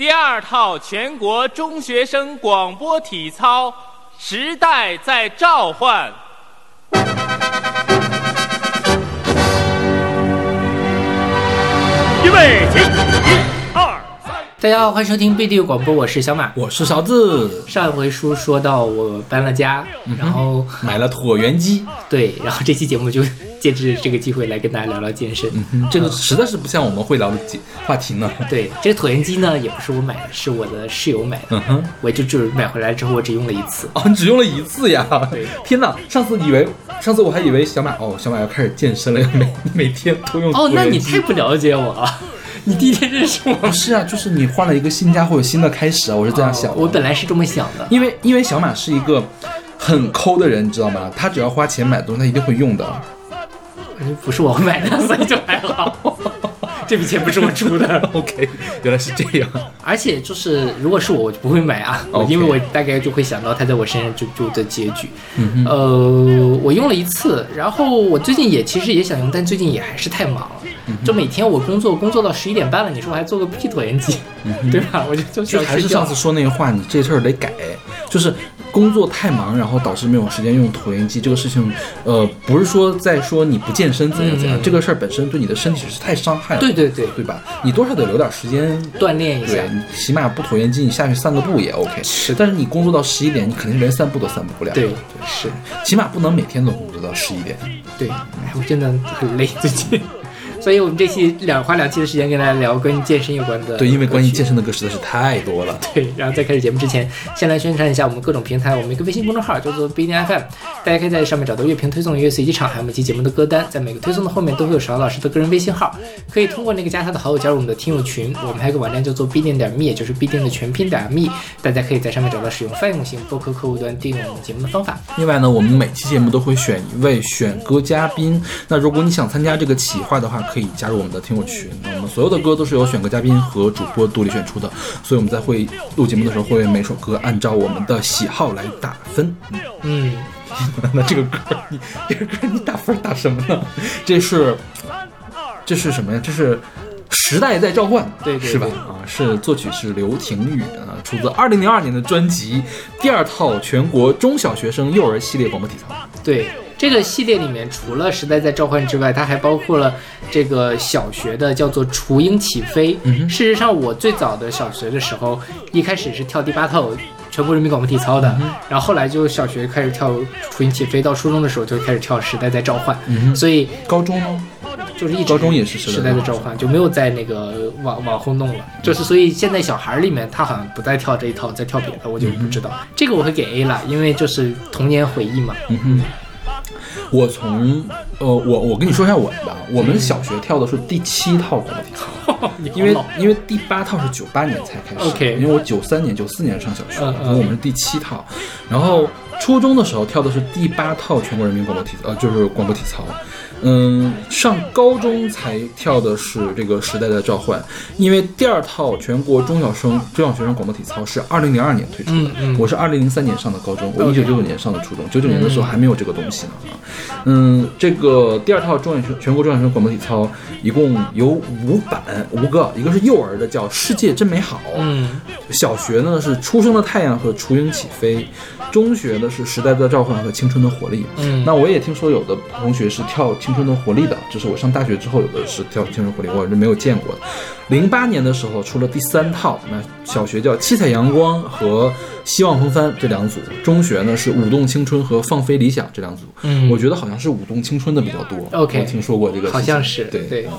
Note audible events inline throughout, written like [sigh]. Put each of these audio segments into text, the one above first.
第二套全国中学生广播体操，时代在召唤。预备起，一、大家好，欢迎收听 B D 广播，我是小马。我是勺子，上一回书说到我搬了家，然后买了椭圆机，对，然后这期节目就借着这个机会来跟大家聊聊健身。嗯，这个实在是不像我们会聊的话题呢。对，这个椭圆机呢也不是我买的，是我的室友买的。嗯哼，我就就是买回来之后，我只用了一次。哦，你只用了一次呀？对天哪！上次以为，上次我还以为小马哦，小马要开始健身了，每每天都用哦，那你太不了解我了。你第一天认识我不 [laughs] 是啊，就是你换了一个新家会有新的开始啊，我是这样想的。我本来是这么想的。因为因为小马是一个很抠的人，你知道吗？他只要花钱买东西，他一定会用的。不是我买的，所以就还好。[laughs] 这笔钱不是我出的，[laughs] OK，原来是这样。而且就是如果是我，我就不会买啊因为我大概就会想到他在我身上就就的结局。嗯呃，我用了一次，然后我最近也其实也想用，但最近也还是太忙就每天我工作工作到十一点半了，你说我还做个屁椭圆机，对吧？我就就还是上次说那个话，你这事儿得改，就是工作太忙，然后导致没有时间用椭圆机这个事情，呃，不是说在说你不健身怎样怎样，嗯这个事儿本身对你的身体是太伤害了，对对对对吧？你多少得留点时间。锻炼一下，。你起码不椭圆机，你下去散个步也 OK。是但是你工作到十一点，你肯定连散步都散步不了。对，是，起码不能每天都工作到十一点。对，哎，我真的很累最近，所以我们这期两花两期的时间跟大家聊跟健身有关的。对，因为关于健。身的歌实在是太多了。[laughs] 对，然后在开始节目之前，先来宣传一下我们各种平台。我们一个微信公众号叫做不一定 FM，大家可以在上面找到乐评推送、音乐随机场，还有每期节目的歌单。在每个推送的后面都会有勺老师的个人微信号，可以通过那个加他的好友加入我们的听友群。我们还有个网站叫做必定点 me，也就是必定的全拼点 me，大家可以在上面找到使用泛用型播客客户端订阅我们节目的方法。另外呢，我们每期节目都会选一位选歌嘉宾。那如果你想参加这个企划的话，可以加入我们的听友群。那我们所有的歌都是由选歌嘉宾和主播独立选出的，所以我们在会录节目的时候，会每首歌按照我们的喜好来打分。嗯嗯，[laughs] 那这个歌，你这个歌你打分打什么呢？这是这是什么呀？这是。时代在召唤，对对是吧？啊，是作曲是刘庭宇啊，出自二零零二年的专辑《第二套全国中小学生幼儿系列广播体操》。对。这个系列里面，除了《时代在召唤》之外，它还包括了这个小学的叫做“雏鹰起飞”。事实上，我最早的小学的时候，一开始是跳第八套全国人民广播体操的，然后后来就小学开始跳“雏鹰起飞”，到初中的时候就开始跳《时代在召唤》。所以高中呢？就是一直高中也是时代的召唤，就没有在那个往往后弄了。就是所以现在小孩儿里面，他好像不再跳这一套，在跳别的，我就不知道。这个我会给 A 了，因为就是童年回忆嘛。嗯哼，我从呃，我我跟你说一下我的吧，我们小学跳的是第七套广播体操，因为因为第八套是九八年才开始 OK 因为我九三年九四年上小学，嗯嗯所以我们是第七套，然后初中的时候跳的是第八套全国人民广播体操，呃，就是广播体操。嗯，上高中才跳的是这个时代的召唤，因为第二套全国中小生中小学生广播体操是二零零二年推出的，嗯嗯我是二零零三年上的高中，我一九九九年上的初中，九九年的时候还没有这个东西呢啊。嗯，这个第二套中小学全国中小学生广播体操一共有五版五个，一个是幼儿的叫《世界真美好》，嗯，小学呢是《初升的太阳》和《雏鹰起飞》，中学的是《时代的召唤》和《青春的活力》。嗯那我也听说有的同学是跳《青春的活力》的，就是我上大学之后有的是跳《青春活力》，我是没有见过的。零八年的时候出了第三套，那小学叫《七彩阳光》和《希望风帆》这两组，中学呢是《舞动青春》和《放飞理想》这两组。嗯我觉得好像是《舞动青春》的比较多。OK 我听说过这个好像是对对嗯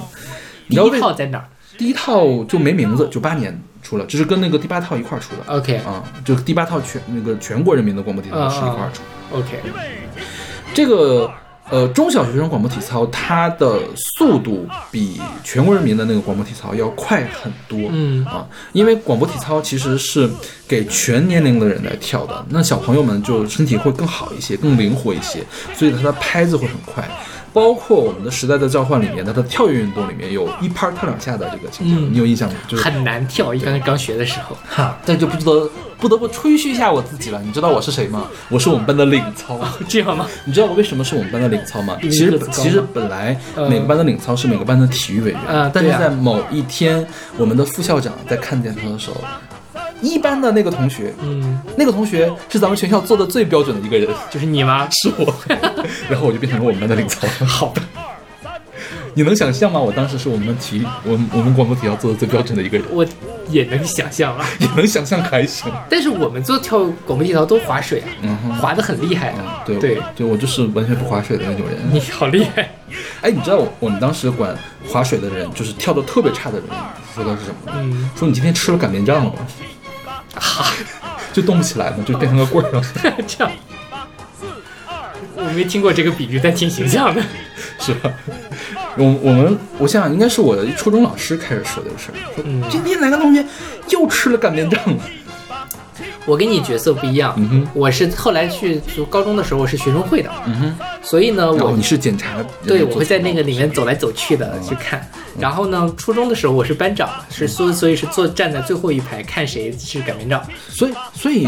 第你知道为一套在哪儿第一套就没名字，九八年出了，这是跟那个第八套一块儿出的。？OK 啊，就第八套全那个全国人民的广播电台是一块儿出。OK，这个呃中小学生广播体操，它的速度比全国人民的那个广播体操要快很多。嗯啊，因为广播体操其实是给全年龄的人来跳的，那小朋友们就身体会更好一些，更灵活一些，所以它的拍子会很快。包括我们的时代的召唤里面，它的跳跃运动里面有一拍跳两下的这个情节，嗯你有印象吗？就是很难跳，一刚刚学的时候。哈，但就不知道不得不吹嘘一下我自己了。你知道我是谁吗？我是我们班的领操。[laughs] 这样吗？你知道我为什么是我们班的领操吗？其实其实本来呃每个班的领操是每个班的体育委员，但是在某一天，我们的副校长在看见他的时候，一班的那个同学，嗯，那个同学是咱们学校做的最标准的一个人，就是你吗？是我，[laughs] 然后我就变成了我们班的领操。好的。你能想象吗？我当时是我们体育，我们我们广播体操做的最标准的一个人，我也能想象啊。也能想象可还行。但是我们做跳广播体操都划水啊，嗯划得很厉害嗯啊。，对对，对我就是完全不划水的那种人。你好厉害。[laughs] 哎，你知道我我们当时管划水的人，就是跳得特别差的人，说的是什么吗？嗯，说你今天吃了擀面杖了吗？[laughs] 就动不起来嘛，就变成个棍儿了，[laughs] 这样。我没听过这个比喻，但挺形象的。[laughs] 是吧？我我们我想想，应该是我的初中老师开始说这个事儿，说嗯今天哪个同学又吃了擀面杖了？我跟你角色不一样，我是后来去读高中的时候，我是学生会的，嗯哼，所以呢，我你是检查，对我会在那个里面走来走去的去看。然后呢，初中的时候我是班长，是所所以是坐站在最后一排看谁是擀面杖，所以所以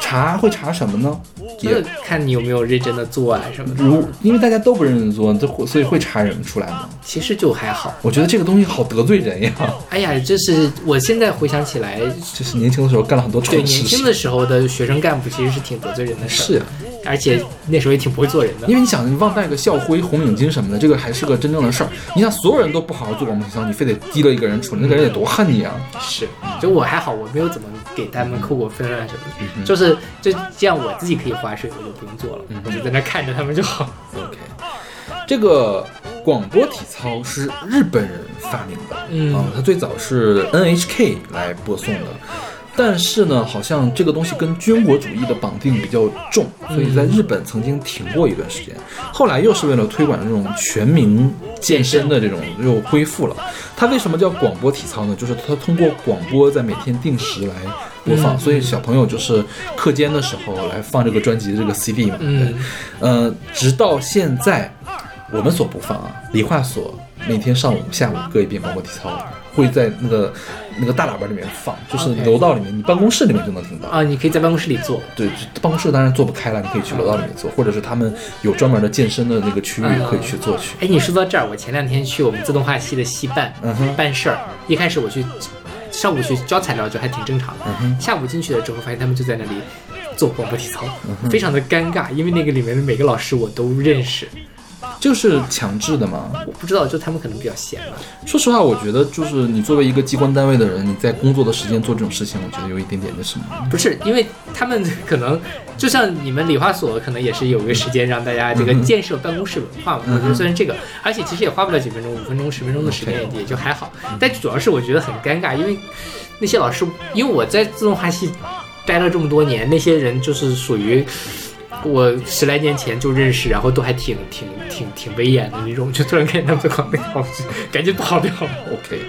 查会查什么呢？也看你有没有认真的做啊什么的。如因为大家都不认真做，这会所以会查人出来吗？其实就还好。我觉得这个东西好得罪人呀，哎呀，这是我现在回想起来，就是年轻的时候干了很多蠢对。年轻的时候的学生干部其实是挺得罪人的事儿，是啊，而且那时候也挺不会做人的。因为你想，你忘带个校徽、红领巾什么的，这个还是个真正的事儿。你想，所有人都不好好做广播体操，你非得提了一个人出来，那个人得多恨你啊！是，就我还好，我没有怎么给他们扣过分啊什么嗯的，就是就这样，我自己可以划水，我就不用做了，嗯我就在那看着他们就好。OK，这个广播体操是日本人发明的，嗯啊，它最早是 NHK 来播送的。但是呢，好像这个东西跟军国主义的绑定比较重，所以在日本曾经停过一段时间。后来又是为了推广这种全民健身的这种又恢复了。它为什么叫广播体操呢？就是它通过广播在每天定时来播放，嗯所以小朋友就是课间的时候来放这个专辑的这个 CD 嘛。嗯，呃，直到现在我们所不放啊，理化所每天上午、下午各一遍广播体操，会在那个那个大喇叭里面放，就是楼道里面，你办公室里面就能听到。啊，你可以在办公室里做，对，办公室当然做不开了，你可以去楼道里面做，或者是他们有专门的健身的那个区域嗯可以去做去。哎，你说到这儿，我前两天去我们自动化系的系办、办事儿，一开始我去上午去交材料就还挺正常的，下午进去了之后，发现他们就在那里做广播体操，嗯非常的尴尬，因为那个里面的每个老师我都认识，就是强制的吗。我不知道，就他们可能比较闲吧。说实话，我觉得就是你作为一个机关单位的人，你在工作的时间做这种事情，我觉得有一点点那什么。不是，因为他们可能就像你们理化所，可能也是有一个时间让大家这个建设办公室文化嘛。嗯我觉得虽然这个，而且其实也花不了几分钟，五分钟、十分钟的时间也就还好。但主要是我觉得很尴尬，因为那些老师，因为我在自动化系待了这么多年，那些人就是属于。我十来年前就认识，然后都还挺挺挺挺威严的那种，就突然看见他们在广播体操，赶紧跑掉。OK，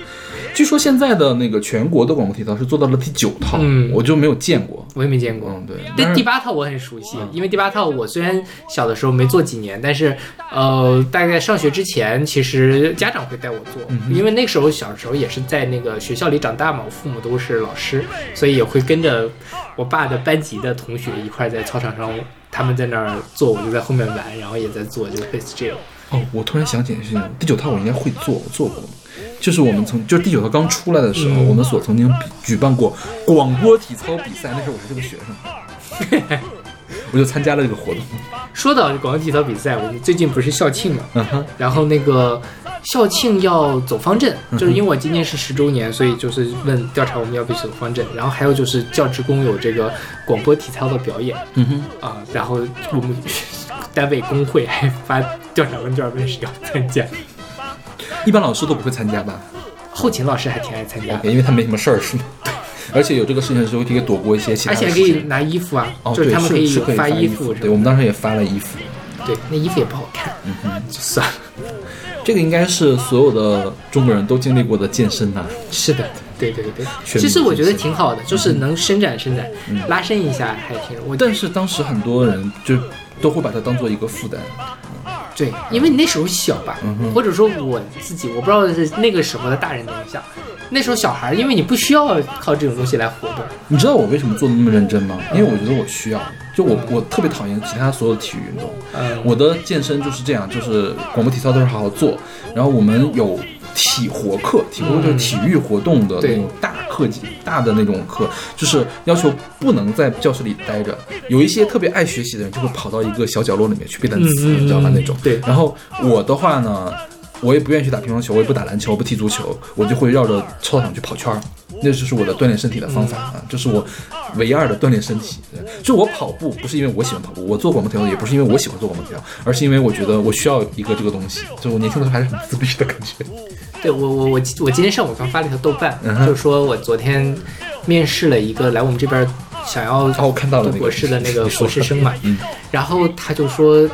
据说现在的那个全国的广播体操是做到了第九套，嗯我就没有见过。我也没见过。嗯，对。对但第八套我很熟悉，因为第八套我虽然小的时候没做几年，但是呃，大概上学之前，其实家长会带我做，嗯因为那个时候小时候也是在那个学校里长大嘛，我父母都是老师，所以也会跟着我爸的班级的同学一块在操场上，他们在那儿做，我就在后面玩，然后也在做，就类似这种。哦，我突然想起一件事情，第九套我应该会做，我做过。就是我们曾，就是第九套刚出来的时候，嗯我们所曾经举办过广播体操比赛，那时候我还是个学生，[laughs] 我就参加了这个活动。说到广播体操比赛，我们最近不是校庆嘛，嗯，然后那个校庆要走方阵，嗯就是因为我今年是十周年，所以就是问调查我们要不要走方阵。然后还有就是教职工有这个广播体操的表演嗯哼，啊，然后我们单位工会还发调查问卷问谁要参加，一般老师都不会参加吧后勤老师还挺爱参加因为他没什么事儿是吗？而且有这个事情的时候，可以躲过一些其他而且可以。拿衣服啊，哦，就是对他们可以发衣服对，我们当时也发了衣服。对，那衣服也不好看，嗯哼，就 [laughs] 算了。这个应该是所有的中国人都经历过的健身呐、是的，对对对全其实我觉得挺好的，就是能伸展伸展，嗯拉伸一下还挺。我但是当时很多人就都会把它当做一个负担。对，因为你那时候小吧，嗯或者说我自己，我不知道是那个时候的大人怎么想。那时候小孩，因为你不需要靠这种东西来活动，你知道我为什么做的那么认真吗？因为我觉得我需要，就我我特别讨厌其他所有的体育运动。嗯我的健身就是这样，就是广播体操都是好好做，然后我们有体活课，体活课就是体育活动的那种大课级、大的那种课，就是要求不能在教室里待着。有一些特别爱学习的人就会跑到一个小角落里面去背单词，你知道吧？那种。对然后我的话呢，我也不愿意去打乒乓球，我也不打篮球，我不踢足球，我就会绕着操场去跑圈儿。那就是我的锻炼身体的方法啊，这是我唯二的锻炼身体。对就我跑步不是因为我喜欢跑步，我做广播体操也不是因为我喜欢做广播体操，而是因为我觉得我需要一个这个东西。就我年轻的时候还是很自闭的感觉。[laughs] 对我我我我今天上午刚发了一条豆瓣，嗯就是说我昨天面试了一个来我们这边想要哦我看到了博士的那个博士生嘛，嗯然后他就说，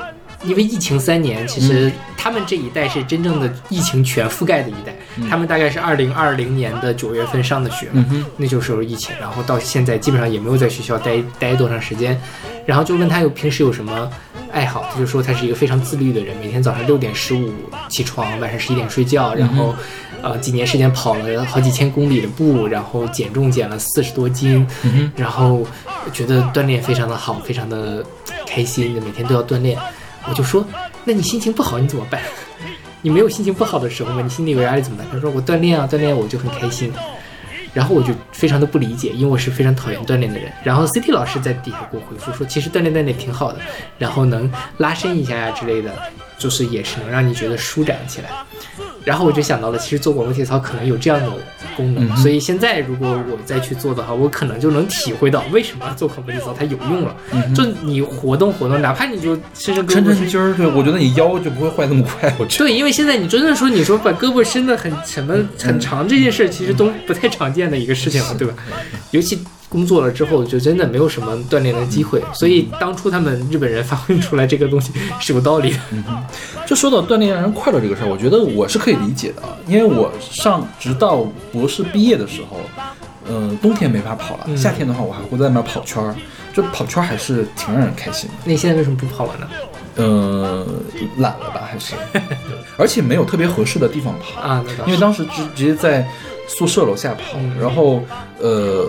因为疫情三年，其实他们这一代是真正的疫情全覆盖的一代，他们大概是二零二零年的九月份上的学那就是候疫情，然后到现在基本上也没有在学校待待多长时间，然后就问他有平时有什么爱好，他就说他是一个非常自律的人，每天早上六点十五起床，晚上十一点睡觉，然后。呃，几年时间跑了好几千公里的步，然后减重减了四十多斤，然后觉得锻炼非常的好，非常的开心，每天都要锻炼。我就说，那你心情不好你怎么办？[laughs] 你没有心情不好的时候吗？你心里有压力怎么办？他说我锻炼啊，锻炼我就很开心。然后我就非常的不理解，因为我是非常讨厌锻炼的人。然后 CT 老师在底下给我回复说，其实锻炼锻炼挺好的，然后能拉伸一下呀之类的，就是也是能让你觉得舒展起来。然后我就想到了，其实做广播体操可能有这样的功能，所以现在如果我再去做的话，我可能就能体会到为什么做广播体操它有用了。就你活动活动，哪怕你就伸伸胳抻膊伸筋儿，对我觉得你腰就不会坏那么快。我觉得对，因为现在你真的说，你说把胳膊伸得很什么很长这件事，其实都不太常见的一个事情了，对吧？尤其工作了之后，就真的没有什么锻炼的机会，所以当初他们日本人发挥出来这个东西是有道理的。就说到锻炼让人快乐这个事儿，我觉得我是可以理解的，啊，因为我上直到博士毕业的时候，呃，冬天没法跑了，夏天的话我还会在外面跑圈儿，就跑圈儿还是挺让人开心的。那你现在为什么不跑了呢？呃，懒了吧，还是，[laughs] 而且没有特别合适的地方跑因为当时直直接在宿舍楼下跑，嗯然后呃，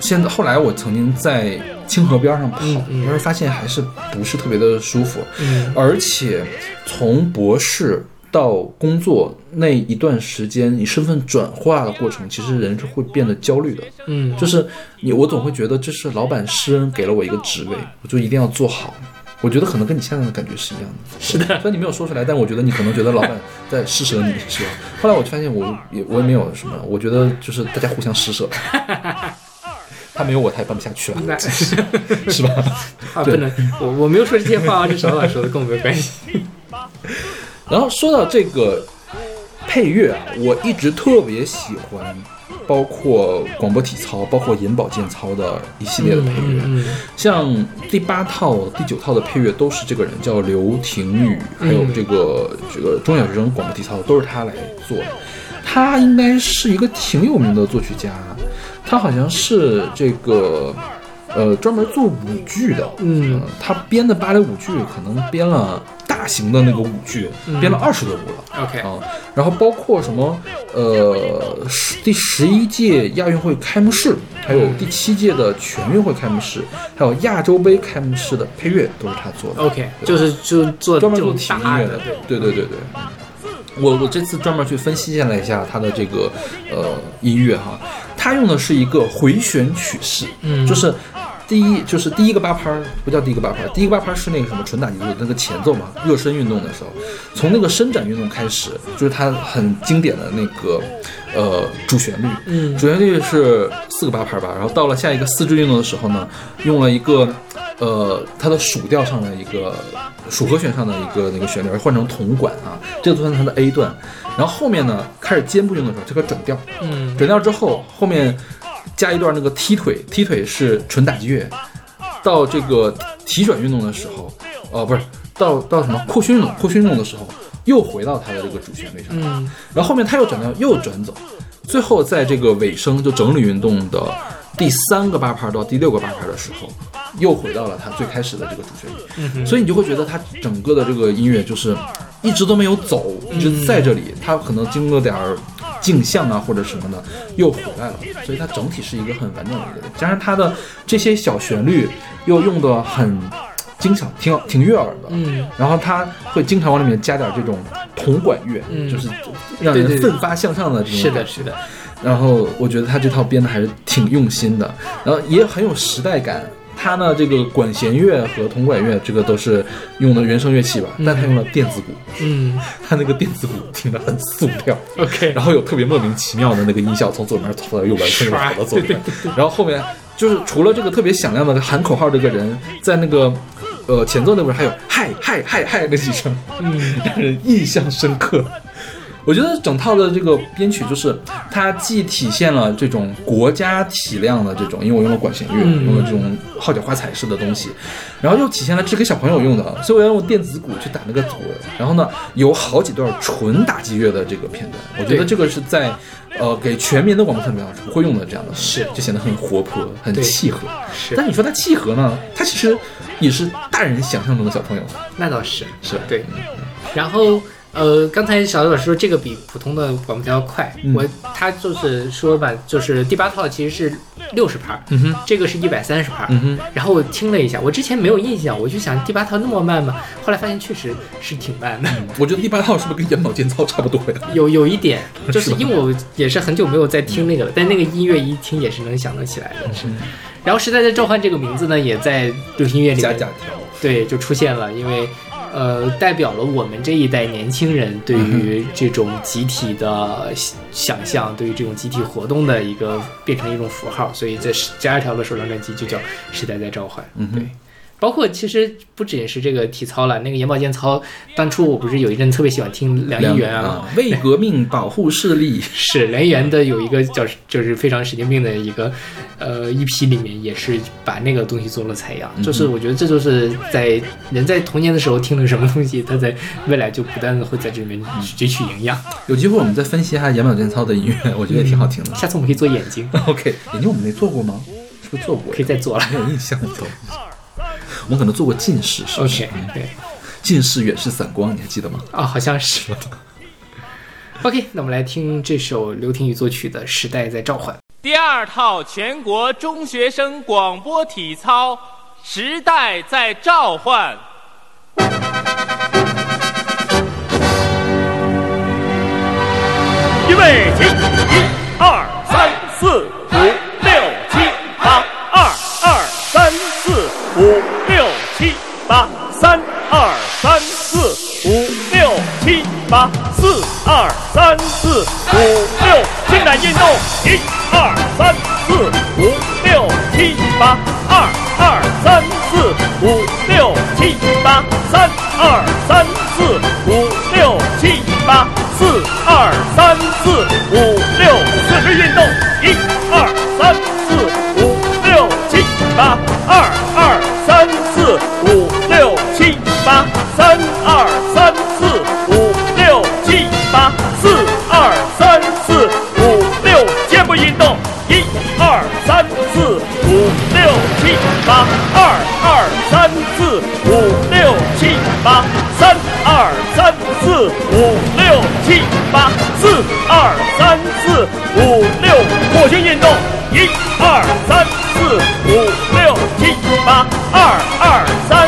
现在后来我曾经在清河边上跑，但是发现还是不是特别的舒服，嗯而且从博士。到工作那一段时间，你身份转化的过程，其实人是会变得焦虑的。嗯，就是你，我总会觉得这是老板施恩给了我一个职位，我就一定要做好。我觉得可能跟你现在的感觉是一样的，是的虽然你没有说出来，但我觉得你可能觉得老板在施舍你，是吧？后来我就发现我 [laughs] 也我也没有什么，我觉得就是大家互相施舍。他没有我，他也办不下去了，那 [laughs] 是吧？[laughs] 啊不能，我我没有说这些话啊，是小老说的，跟我没有关系。然后说到这个配乐啊，我一直特别喜欢，包括广播体操，包括眼保健操的一系列的配乐。嗯像第八套、第九套的配乐都是这个人叫刘廷宇，还有这个、这个中小学生广播体操都是他来做的。他应该是一个挺有名的作曲家，他好像是这个呃专门做舞剧的。嗯呃他编的芭蕾舞剧可能编了大型的那个舞剧，编了二十多部了。，OK，啊，然后包括什么呃十第十一届亚运会开幕式，还有第七届的全运会开幕式，还有亚洲杯开幕式的配乐都是他做的。OK，就是就做专门做体育音乐的，，对。对对对。我我这次专门去分析了一下他的这个呃音乐哈，他用的是一个回旋曲式，嗯。就是第一就是第一个八拍儿不叫第一个八拍儿，第一个八拍儿是那个什么纯打击的那个前奏嘛，热身运动的时候，从那个伸展运动开始，就是它很经典的那个呃主旋律，嗯。主旋律是四个八拍儿吧，然后到了下一个四肢运动的时候呢，用了一个呃它的属调上的一个属和弦上的一个那个旋律，而换成铜管啊，这个算它的 A 段，然后后面呢开始肩部运动的时候，这个转调，嗯。转调之后后面加一段那个踢腿，踢腿是纯打击乐，到这个体转运动的时候，呃不是到到什么扩胸运动，扩胸运动的时候又回到它的这个主旋律上，嗯。然后后面他又转到又转走，最后在这个尾声就整理运动的第三个八拍到第六个八拍的时候，又回到了它最开始的这个主旋律，嗯所以你就会觉得它整个的这个音乐就是一直都没有走，一直在这里，它可能经过点儿镜像啊或者什么的又回来了，所以它整体是一个很完整的一个，加上它的这些小旋律又用的很。精巧，挺，挺悦耳的。嗯，然后它会经常往里面加点这种铜管乐，嗯就是让人奋发向上的这种。是的，是的，然后我觉得他这套编的还是挺用心的，然后也很有时代感。他呢，这个管弦乐和铜管乐这个都是用的原声乐器吧，但他用了电子鼓，嗯。[laughs] 他那个电子鼓听着很塑料。，OK，然后有特别莫名其妙的那个音效从左边跑到右边，从右边跑到左边，[laughs] 然后后面就是除了这个特别响亮的喊口号这个人，在那个呃前奏那边还有嗨嗨嗨嗨那几声，嗯，让人印象深刻。我觉得整套的这个编曲就是它既体现了这种国家体量的这种，因为我用了管弦乐，嗯用了这种号角花彩式的东西，然后又体现了是给小朋友用的，所以我要用电子鼓去打那个鼓。然后呢，有好几段纯打击乐的这个片段，我觉得这个是在呃给全民的广播特别是不会用的这样的，是就显得很活泼，很契合。是但你说它契合呢？它其实也是大人想象中的小朋友，那倒是，是吧？对。然后呃，刚才小刘老师说这个比普通的广播条要快，嗯我他就是说吧，就是第八套其实是六十拍，这个是一百三十拍。然后我听了一下，我之前没有印象，我就想第八套那么慢吗？后来发现确实是挺慢的，我觉得第八套是不是跟眼保健操差不多呀？[laughs] 有有一点，[laughs] 就是因为我也是很久没有在听那个了，但那个音乐一听也是能想得起来的。是。然后《时代的召唤》这个名字呢，也在流行音乐里面对，就出现了，因为呃，代表了我们这一代年轻人对于这种集体的想象，对于这种集体活动的一个变成一种符号，所以在十十二条的首张专辑就叫《时代在召唤》。嗯对。包括其实不仅是这个体操了，那个眼保健操，当初我不是有一阵特别喜欢听梁一元啊，啊，为革命保护视力，[laughs] 是梁一元的有一个叫就是非常神经病的一个呃一批里面也是把那个东西做了采样，就是我觉得这就是在人在童年的时候听了什么东西，他在未来就不断的会在这里面汲取营养。有机会我们再分析一下眼保健操的音乐，我觉得也挺好听的。下次我们可以做眼睛，[laughs] OK，眼睛我们没做过吗？是不是做过？可以再做了。没有印象。我们可能做过近视，是不是 OK，对，近视远视散光，你还记得吗？啊、好像是。[laughs] OK，那我们来听这首刘婷宇作曲的《时代在召唤》。第二套全国中学生广播体操《时代在召唤》。预备起，一二三四五六七八，四二三四五六，现在运动，一二三四五六七八，二二三四五六七八，三二三四五六七八，四二三四五六，四肢运动，一二三四五六七八，二二三四五六七八，三二五六七八，四二三四五六，肩部运动，一二三四五六七八，二二三四五六七八，三二三四五六七八，四二三四五六，火星运动，一二三四五六七八，二二三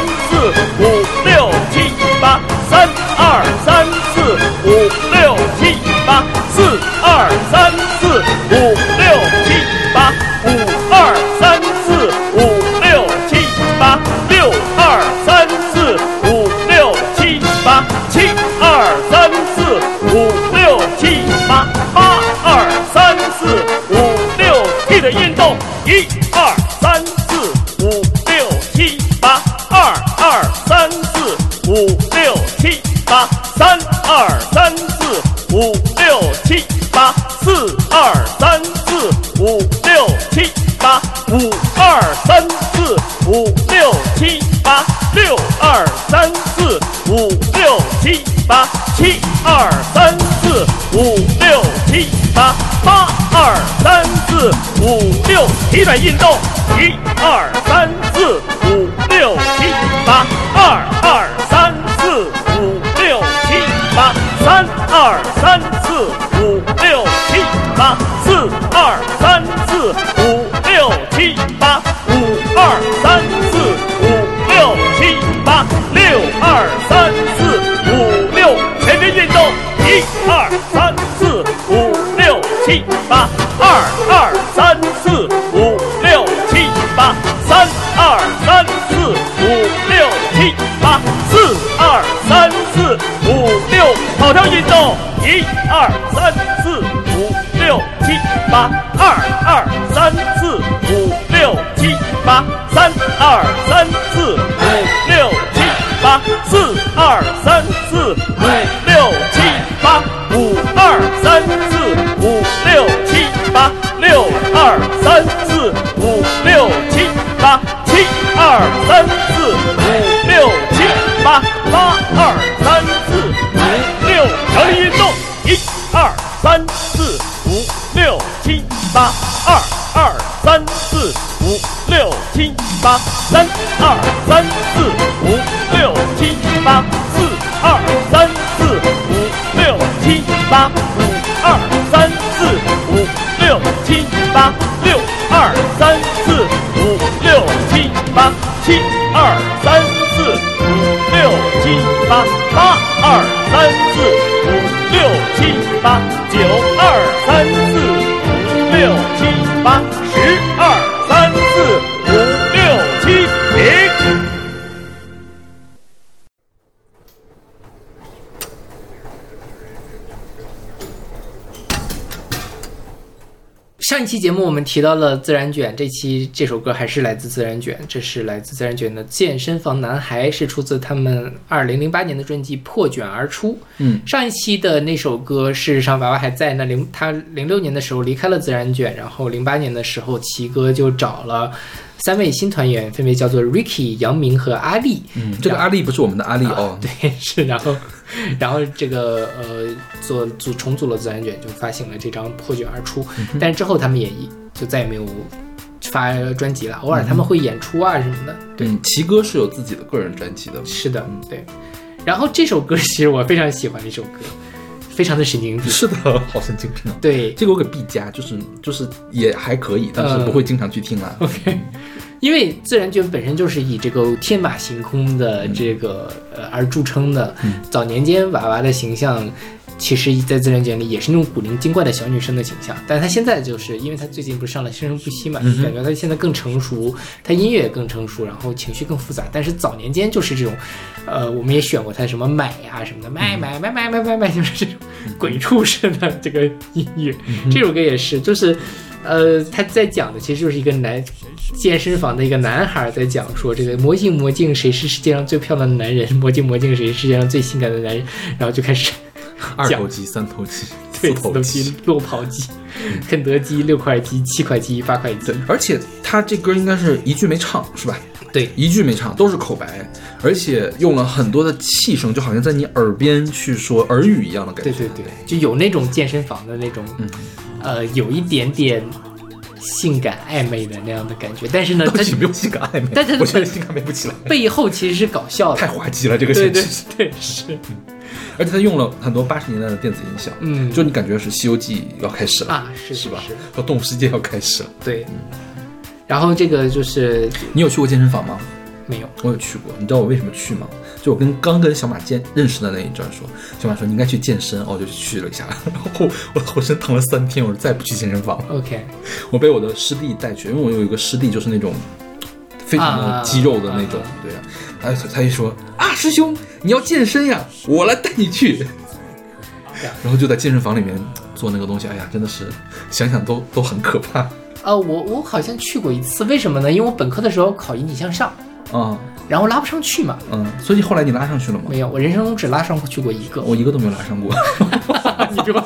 二三四五六七八，四二三四五六七八，五二三四五六七八，六二三四五六七八，七二三四五六七八，八二三四五六，体转运动，一二三四五六七八二二二三四五六七八，五二三四五六七八，六二三四五六，全面运动，一二三四五六七八，二二三四五六七八，三二三四五六七八，四二三四五六，跑跳运动，一二三八，二二三四五六七八，三二三。八，三期节目我们提到了自然卷，这期这首歌还是来自自然卷，这是来自自然卷的《健身房男孩》，是出自他们二零零八年的专辑《破卷而出》。嗯，上一期的那首歌，事实上娃娃还在那零，他零六年的时候离开了自然卷，然后零八年的时候，奇哥就找了三位新团员，分别叫做 Ricky、杨明和阿丽。嗯，这个阿丽不是我们的阿丽哦，对，是，然后，然后这个呃，做组重组了自然卷，就发行了这张《破卷而出》，但是之后他们也一就再也没有发专辑了，偶尔他们会演出啊什么的。对，嗯，奇哥是有自己的个人专辑的，是的，对。然后这首歌其实我非常喜欢这首歌，非常的神经质。是的，好神经质啊。对这个我给 B 加，就是就是也还可以，但是不会经常去听啊。，OK。因为自然卷本身就是以这个天马行空的这个呃而著称的，早年间娃娃的形象。其实，在自然卷里也是那种古灵精怪的小女生的形象，但是她现在就是因为她最近不是上了《生生不息》嘛，感觉她现在更成熟，她音乐也更成熟，然后情绪更复杂。但是早年间就是这种，呃，我们也选过她什么买呀、什么的，买买买买买买买，就是这种鬼畜式的这个 [laughs] 音乐。这首歌也是，就是呃，他在讲的其实就是一个男健身房的一个男孩在讲说，这个魔镜魔镜谁是世界上最漂亮的男人？魔镜魔镜谁是世界上最性感的男人？然后就开始 [laughs] 二头肌、三头肌、[laughs] 对四头肌、[laughs] 落跑肌、肯德基六块肌、七块肌、八块肌，，而且他这歌应该是一句没唱，是吧？对一句没唱，都是口白，而且用了很多的气声，就好像在你耳边去说耳语一样的感觉。对对对，就有那种健身房的那种，嗯呃，有一点点性感暧昧的那样的感觉，但是呢，它到底没有性感暧昧，但是我觉得性感昧不起来，背后其实是搞笑的太。滑稽了这个对对形式。对，是，而且他用了很多八十年代的电子音效，嗯就你感觉是《西游记》要开始了啊，是是吧？和《动物世界》要开始了。对。嗯然后这个就是你有去过健身房吗？没有，我有去过，你知道我为什么去吗？就我跟刚跟小马见认识的那一阵儿说，小马说你应该去健身，哦，我就去了一下，然后我浑身疼了三天，我说再不去健身房了。OK，我被我的师弟带去，因为我有一个师弟就是那种非常的肌肉的那种，啊对呀、他他一说啊，师兄你要健身呀，我来带你去。[laughs] 然后就在健身房里面做那个东西，哎呀，真的是想想都都很可怕呃，我我好像去过一次，为什么呢？因为我本科的时候考引体向上，啊，然后拉不上去嘛。嗯，所以后来你拉上去了吗？没有，我人生中只拉上去过一个。我一个都没有拉上过。[laughs] 你说，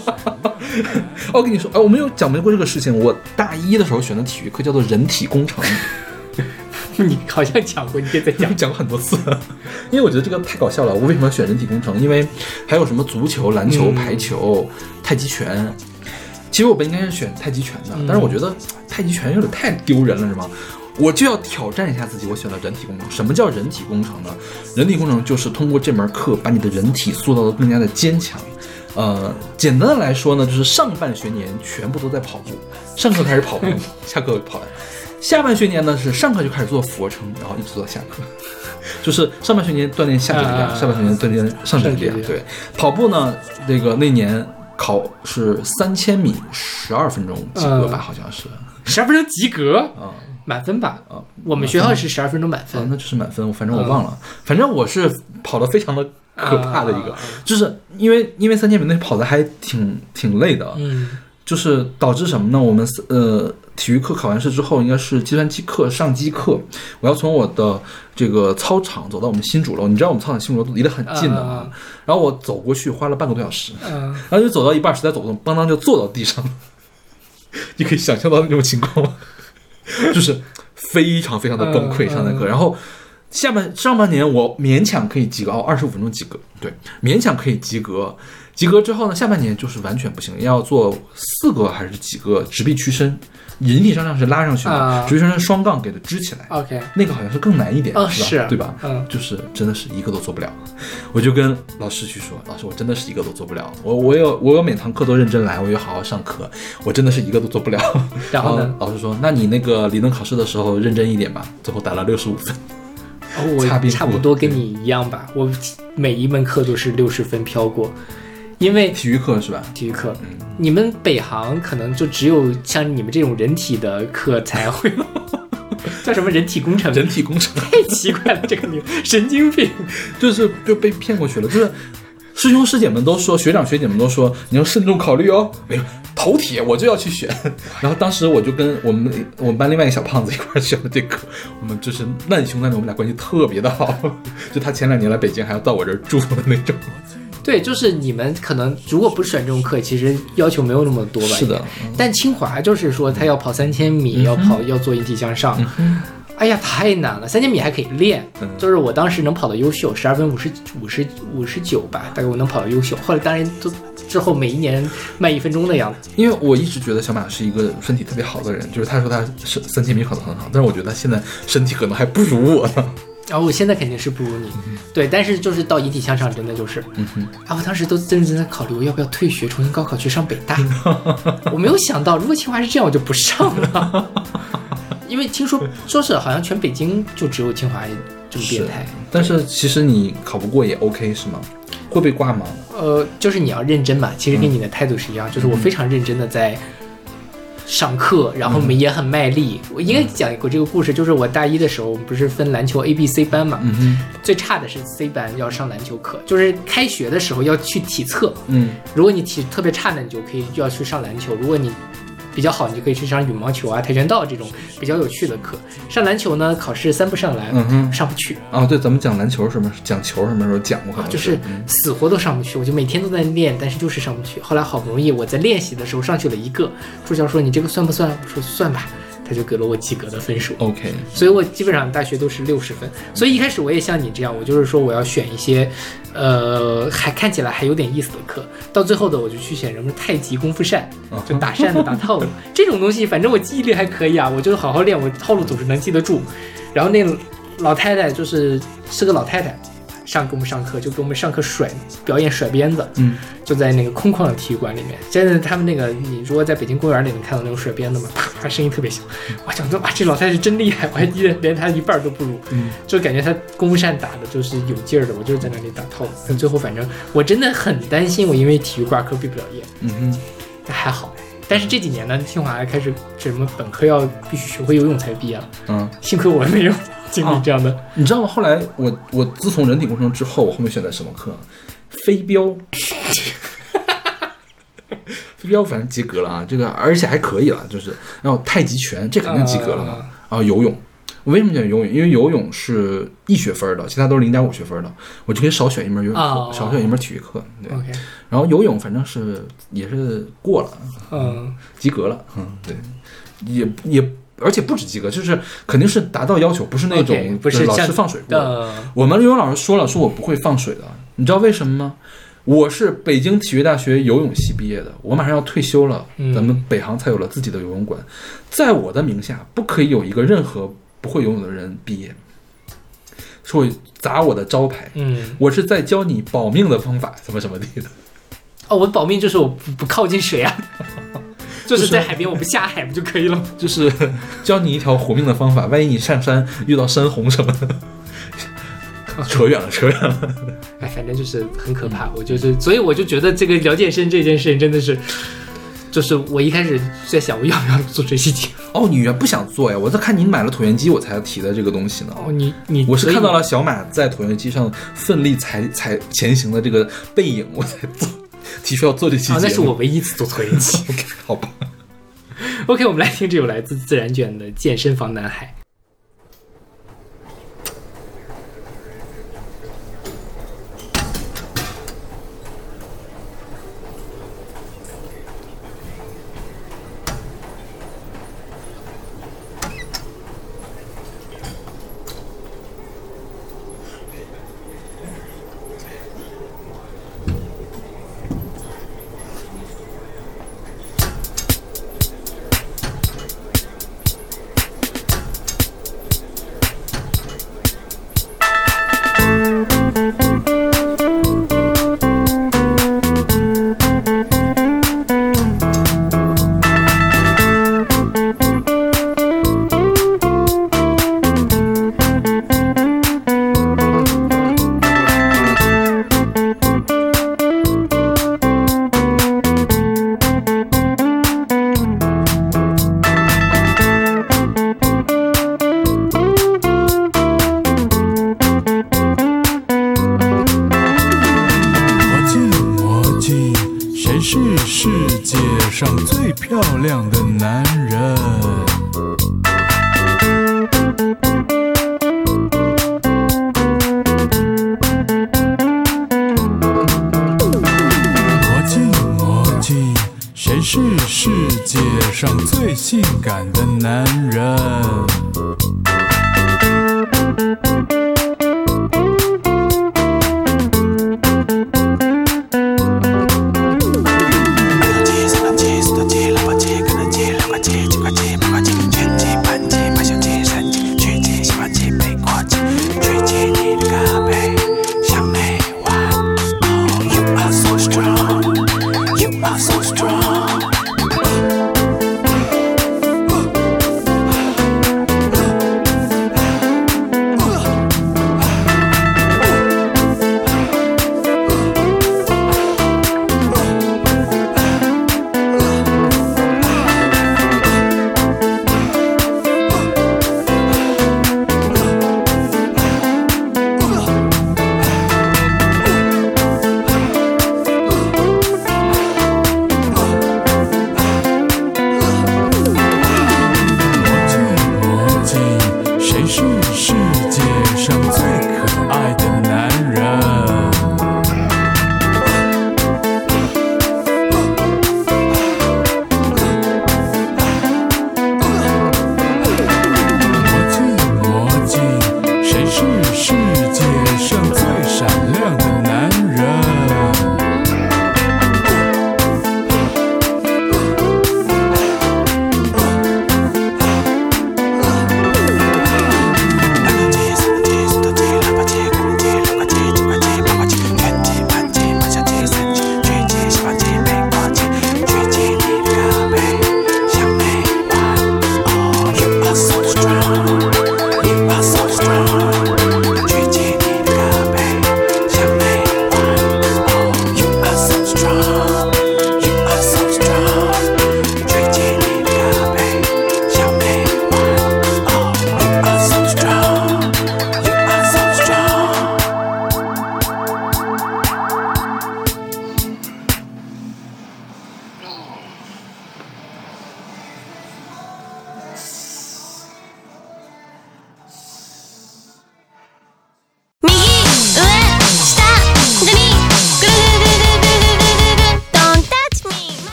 哦，我跟你说，哎，我没有讲过这个事情。我大一的时候选的体育课叫做人体工程，[laughs] 你好像讲过，你也在讲 [laughs] 讲。过很多次，[laughs] 因为我觉得这个太搞笑了。我为什么要选人体工程？因为还有什么足球、篮球、嗯排球、太极拳。其实我本应该是选太极拳的，但是我觉得太极拳有点太丢人了，是吗？我就要挑战一下自己，我选了人体工程。什么叫人体工程呢？人体工程就是通过这门课把你的人体塑造得更加的坚强。呃，简单的来说呢，就是上半学年全部都在跑步，上课开始跑步，下课跑。下半学年呢是上课就开始做俯卧撑，然后一直做到下课。[laughs] 就是上半学年锻炼下肢力量，啊下半学年锻炼上肢力量。对，跑步呢，那个那年考是三千米十二分钟及格吧，嗯好像是。十二分钟及格，啊满分吧？啊，我们学校是十二分钟满啊，分。那就是满分，我反正我忘了，反正我是跑得非常的可怕的一个，啊就是因为因为三千米那跑的还挺挺累的，嗯就是导致什么呢？我们呃体育课考完试之后，应该是计算机课上机课，我要从我的这个操场走到我们新主楼，你知道我们操场新主楼离得很近的嘛啊，然后我走过去花了半个多小时，嗯，然后就走到一半实在走不动，邦当就坐到地上了，你可以想象到那种情况吗？[laughs] 就是非常非常的崩溃嗯上那课，嗯。然后下半上半年我勉强可以及格哦，二十五分钟及格，对，勉强可以及格。及格之后呢，下半年就是完全不行，要做四个还是几个直臂屈伸，引体向上是拉上去的，啊。直臂向上是双杠给它支起来，OK，那个好像是更难一点，哦是吧？对吧？嗯。就是真的是一个都做不了，[laughs] 我就跟老师去说，老师我真的是一个都做不了，我我有我有每堂课都认真来，我有好好上课，我真的是一个都做不了。[laughs] 然后呢？老师说，那你那个理论考试的时候认真一点吧，最后打了六十五分。哦我 [laughs] 差不多跟你一样吧，我每一门课都是六十分飘过，因为体育课是吧？体育课，嗯你们北航可能就只有像你们这种人体的课才会，[laughs] 叫什么人体工程？人体工程 [laughs] 太奇怪了，这个名神经病。就是就被骗过去了，就是师兄师姐们都说，学长学姐们都说你要慎重考虑哦。没有头铁我就要去选，[laughs] 然后当时我就跟我们我们班另外一个小胖子一块儿选了这个，我们就是难兄难弟，我们俩关系特别的好，就他前两年来北京还要到我这儿住的那种。对，就是你们可能如果不选这种课，其实要求没有那么多吧？是的。但清华就是说他要跑三千米，要跑要做引体向上。哎呀，太难了！三千米还可以练，嗯就是我当时能跑到优秀，十二分五十五十五十九吧，大概我能跑到优秀。后来当然都之后每一年慢一分钟的样子。因为我一直觉得小马是一个身体特别好的人，就是他说他是三千米跑得很好，但是我觉得他现在身体可能还不如我呢。然后我现在肯定是不如你，对，但是就是到引体向上真的就是，啊，我当时都认真在考虑我要不要退学，重新高考去上北大。[laughs] 我没有想到，如果清华是这样，我就不上了，[laughs] 因为听说说是好像全北京就只有清华这么变态。但是其实你考不过也 OK 是吗？会被挂吗？呃，就是你要认真嘛，其实跟你的态度是一样，就是我非常认真的在上课，然后我们也很卖力。我应该讲过这个故事，就是我大一的时候，我们不是分篮球 A、B、C 班嘛，最差的是 C 班要上篮球课，就是开学的时候要去体测。嗯。如果你体特别差的，你就可以就要去上篮球；如果你比较好，你就可以去上羽毛球啊、跆拳道这种比较有趣的课。上篮球呢，考试三不上来，嗯哼上不去，啊，对，咱们讲篮球什么讲球什么时候讲过？就是嗯死活都上不去。我就每天都在练，但是就是上不去。后来好不容易我在练习的时候上去了一个，助教说你这个算不算？我说算吧，他就给了我及格的分数。OK，所以我基本上大学都是六十分。所以一开始我也像你这样，我就是说我要选一些，呃，还看起来还有点意思的课。到最后的我就去选什么太极、功夫扇，就打扇子、打套路这种东西。反正我记忆力还可以啊，我就是好好练，我套路总是能记得住。然后那老太太就是是个老太太。上给我们上课，就给我们上课甩表演甩鞭子，嗯，就在那个空旷的体育馆里面。现在他们那个，你如果在北京公园里能看到那种甩鞭子嘛，啪啪声音特别响。我想说，哇，这老太太真厉害，我还记得连她一半都不如，嗯，就感觉她功夫扇打的就是有劲儿的，我就是在那里打套路。但最后反正我真的很担心，我因为体育挂科毕不了业，嗯嗯，但还好。但是这几年呢，清华开始什么本科要必须学会游泳才毕业了，嗯，幸亏我没有 [laughs] 经历这样的。你知道吗？后来我我自从人体工程之后，我后面选的什么课？飞镖。飞镖反正及格了啊，这个而且还可以了，就是然后太极拳这肯定及格了嘛。然后游泳，我为什么选游泳？因为游泳是一学分的，其他都是零点五学分的，我就可以少选一门游泳课，哦少选一门体育课。对然后游泳反正是也是过了，嗯，及格了，嗯，对，也也而且不止及格，就是肯定是达到要求，不是那种不是老师放水过。呃，我们游泳老师说了，说我不会放水的，你知道为什么吗？我是北京体育大学游泳系毕业的，我马上要退休了，嗯咱们北航才有了自己的游泳馆，在我的名下不可以有一个任何不会游泳的人毕业，是会砸我的招牌。嗯，我是在教你保命的方法，怎么怎么地的。哦，我保命就是我不不靠近水啊，就是在海边我不下海不就可以了吗？就是教你一条活命的方法，万一你上山遇到山洪什么的，扯远了，扯远了。哎，反正就是很可怕。我就是，所以我就觉得这个聊健身这件事情真的是，就是我一开始在想我要不要做这期节目。哦，你原不想做呀？我在看你买了椭圆机，我才提的这个东西呢。哦，你你我是看到了小马在椭圆机上奋力踩踩前行的这个背影，我才做 [laughs] 提出要做这期节啊，目。那是我唯一一次做错一期。OK，[laughs] 好吧。OK，我们来听这首来自自然卷的《健身房男孩》。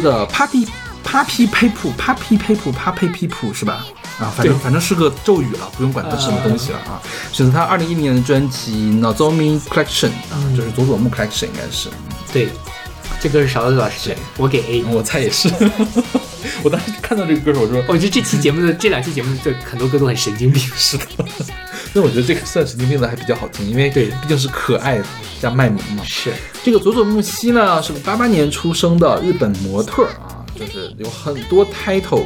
的 Papi Papi Papu Papi Papu Papi Papu 是吧？啊，反正反正是个咒语了，不用管它是什么东西了啊。选择他二零一零年的专辑 Nozomi Collection 啊，就是佐佐木 Collection 应该是。对，这歌是勺子老师选，我给 A。我猜也是，[laughs] 我当时看到这个歌手，我说我觉得这期节目的这两期节目的很多歌都很神经病。[laughs] 是的。[laughs] 那我觉得这个算神经病的还比较好听，因为对毕竟是可爱加卖萌嘛。是，这个佐佐木希呢是个八八年出生的日本模特儿啊，就是有很多 title，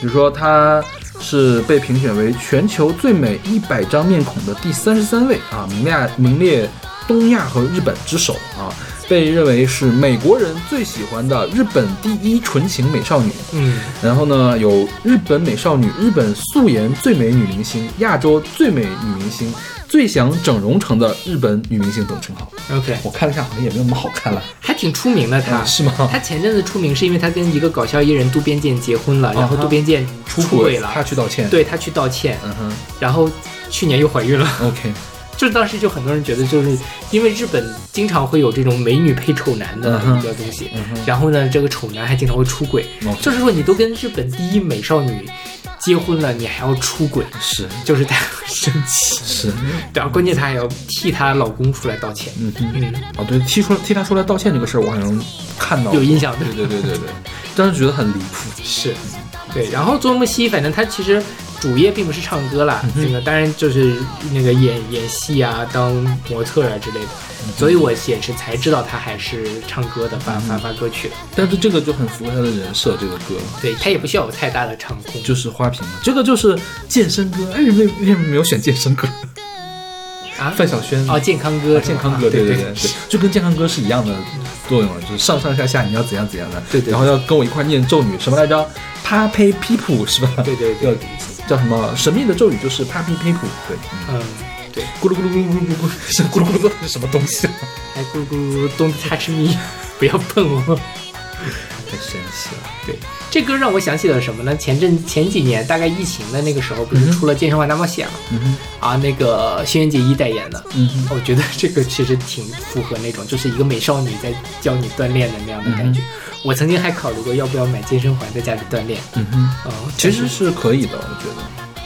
比如说她是被评选为全球最美一百张面孔的第三十三位啊，名列名列东亚和日本之首啊，被认为是美国人最喜欢的日本第一纯情美少女。嗯，然后呢，有日本美少女、日本素颜最美女明星、亚洲最美女明星、最想整容成的日本女明星等称号。OK，我看了一下，好像也没有那么好看了。还挺出名的他。啊 [laughs] 是吗她前阵子出名是因为她跟一个搞笑艺人渡边健结婚了，然后渡边健出轨了，她去道歉。，对她去道歉，嗯哼然后去年又怀孕了。，OK，就是当时就很多人觉得，就是因为日本经常会有这种美女配丑男的一个东西，然后呢，这个丑男还经常会出轨。就是说你都跟日本第一美少女结婚了，你还要出轨，是。就是他很生气，是，然后关键他还要替她老公出来道歉，嗯哼，嗯，哦对，替出替他出来道歉这个事儿，我好像看到有印象对。对对对对，当时觉得很离谱。是，对，然后佐木希，反正他其实主业并不是唱歌啦，这个当然就是那个演演戏啊，当模特啊之类的，所以我也是才知道他还是唱歌的，发发发歌曲。的。但是这个就很符合他的人设，这个歌。对他也不需要有太大的唱功，就是花瓶嘛，这个就是健身歌。哎，为为为什么没有选健身歌？啊？范晓萱。哦，健康歌，健康歌，对对对就跟健康歌是一样的作用了，就是上上下下你要怎样怎样的，对对然后要跟我一块念咒语，什么来着？啪呸噼普是吧？对对对叫叫什么？神秘的咒语就是啪噼呸普，对，嗯嗯，对，咕噜咕噜咕噜咕噜咕噜，是咕噜咕噜是什么东西啊？还咕噜咕噜，Don't touch me，不要碰我。太神奇了，对，这歌让我想起了什么呢？前阵前几年，大概疫情的那个时候，不是出了《健身环大冒险》嘛？嗯，啊，那个轩辕杰一代言的。嗯，我觉得这个其实挺符合那种，就是一个美少女在教你锻炼的那样的感觉。我曾经还考虑过要不要买健身环在家里锻炼，嗯哼，嗯，其实是可以的，我觉得。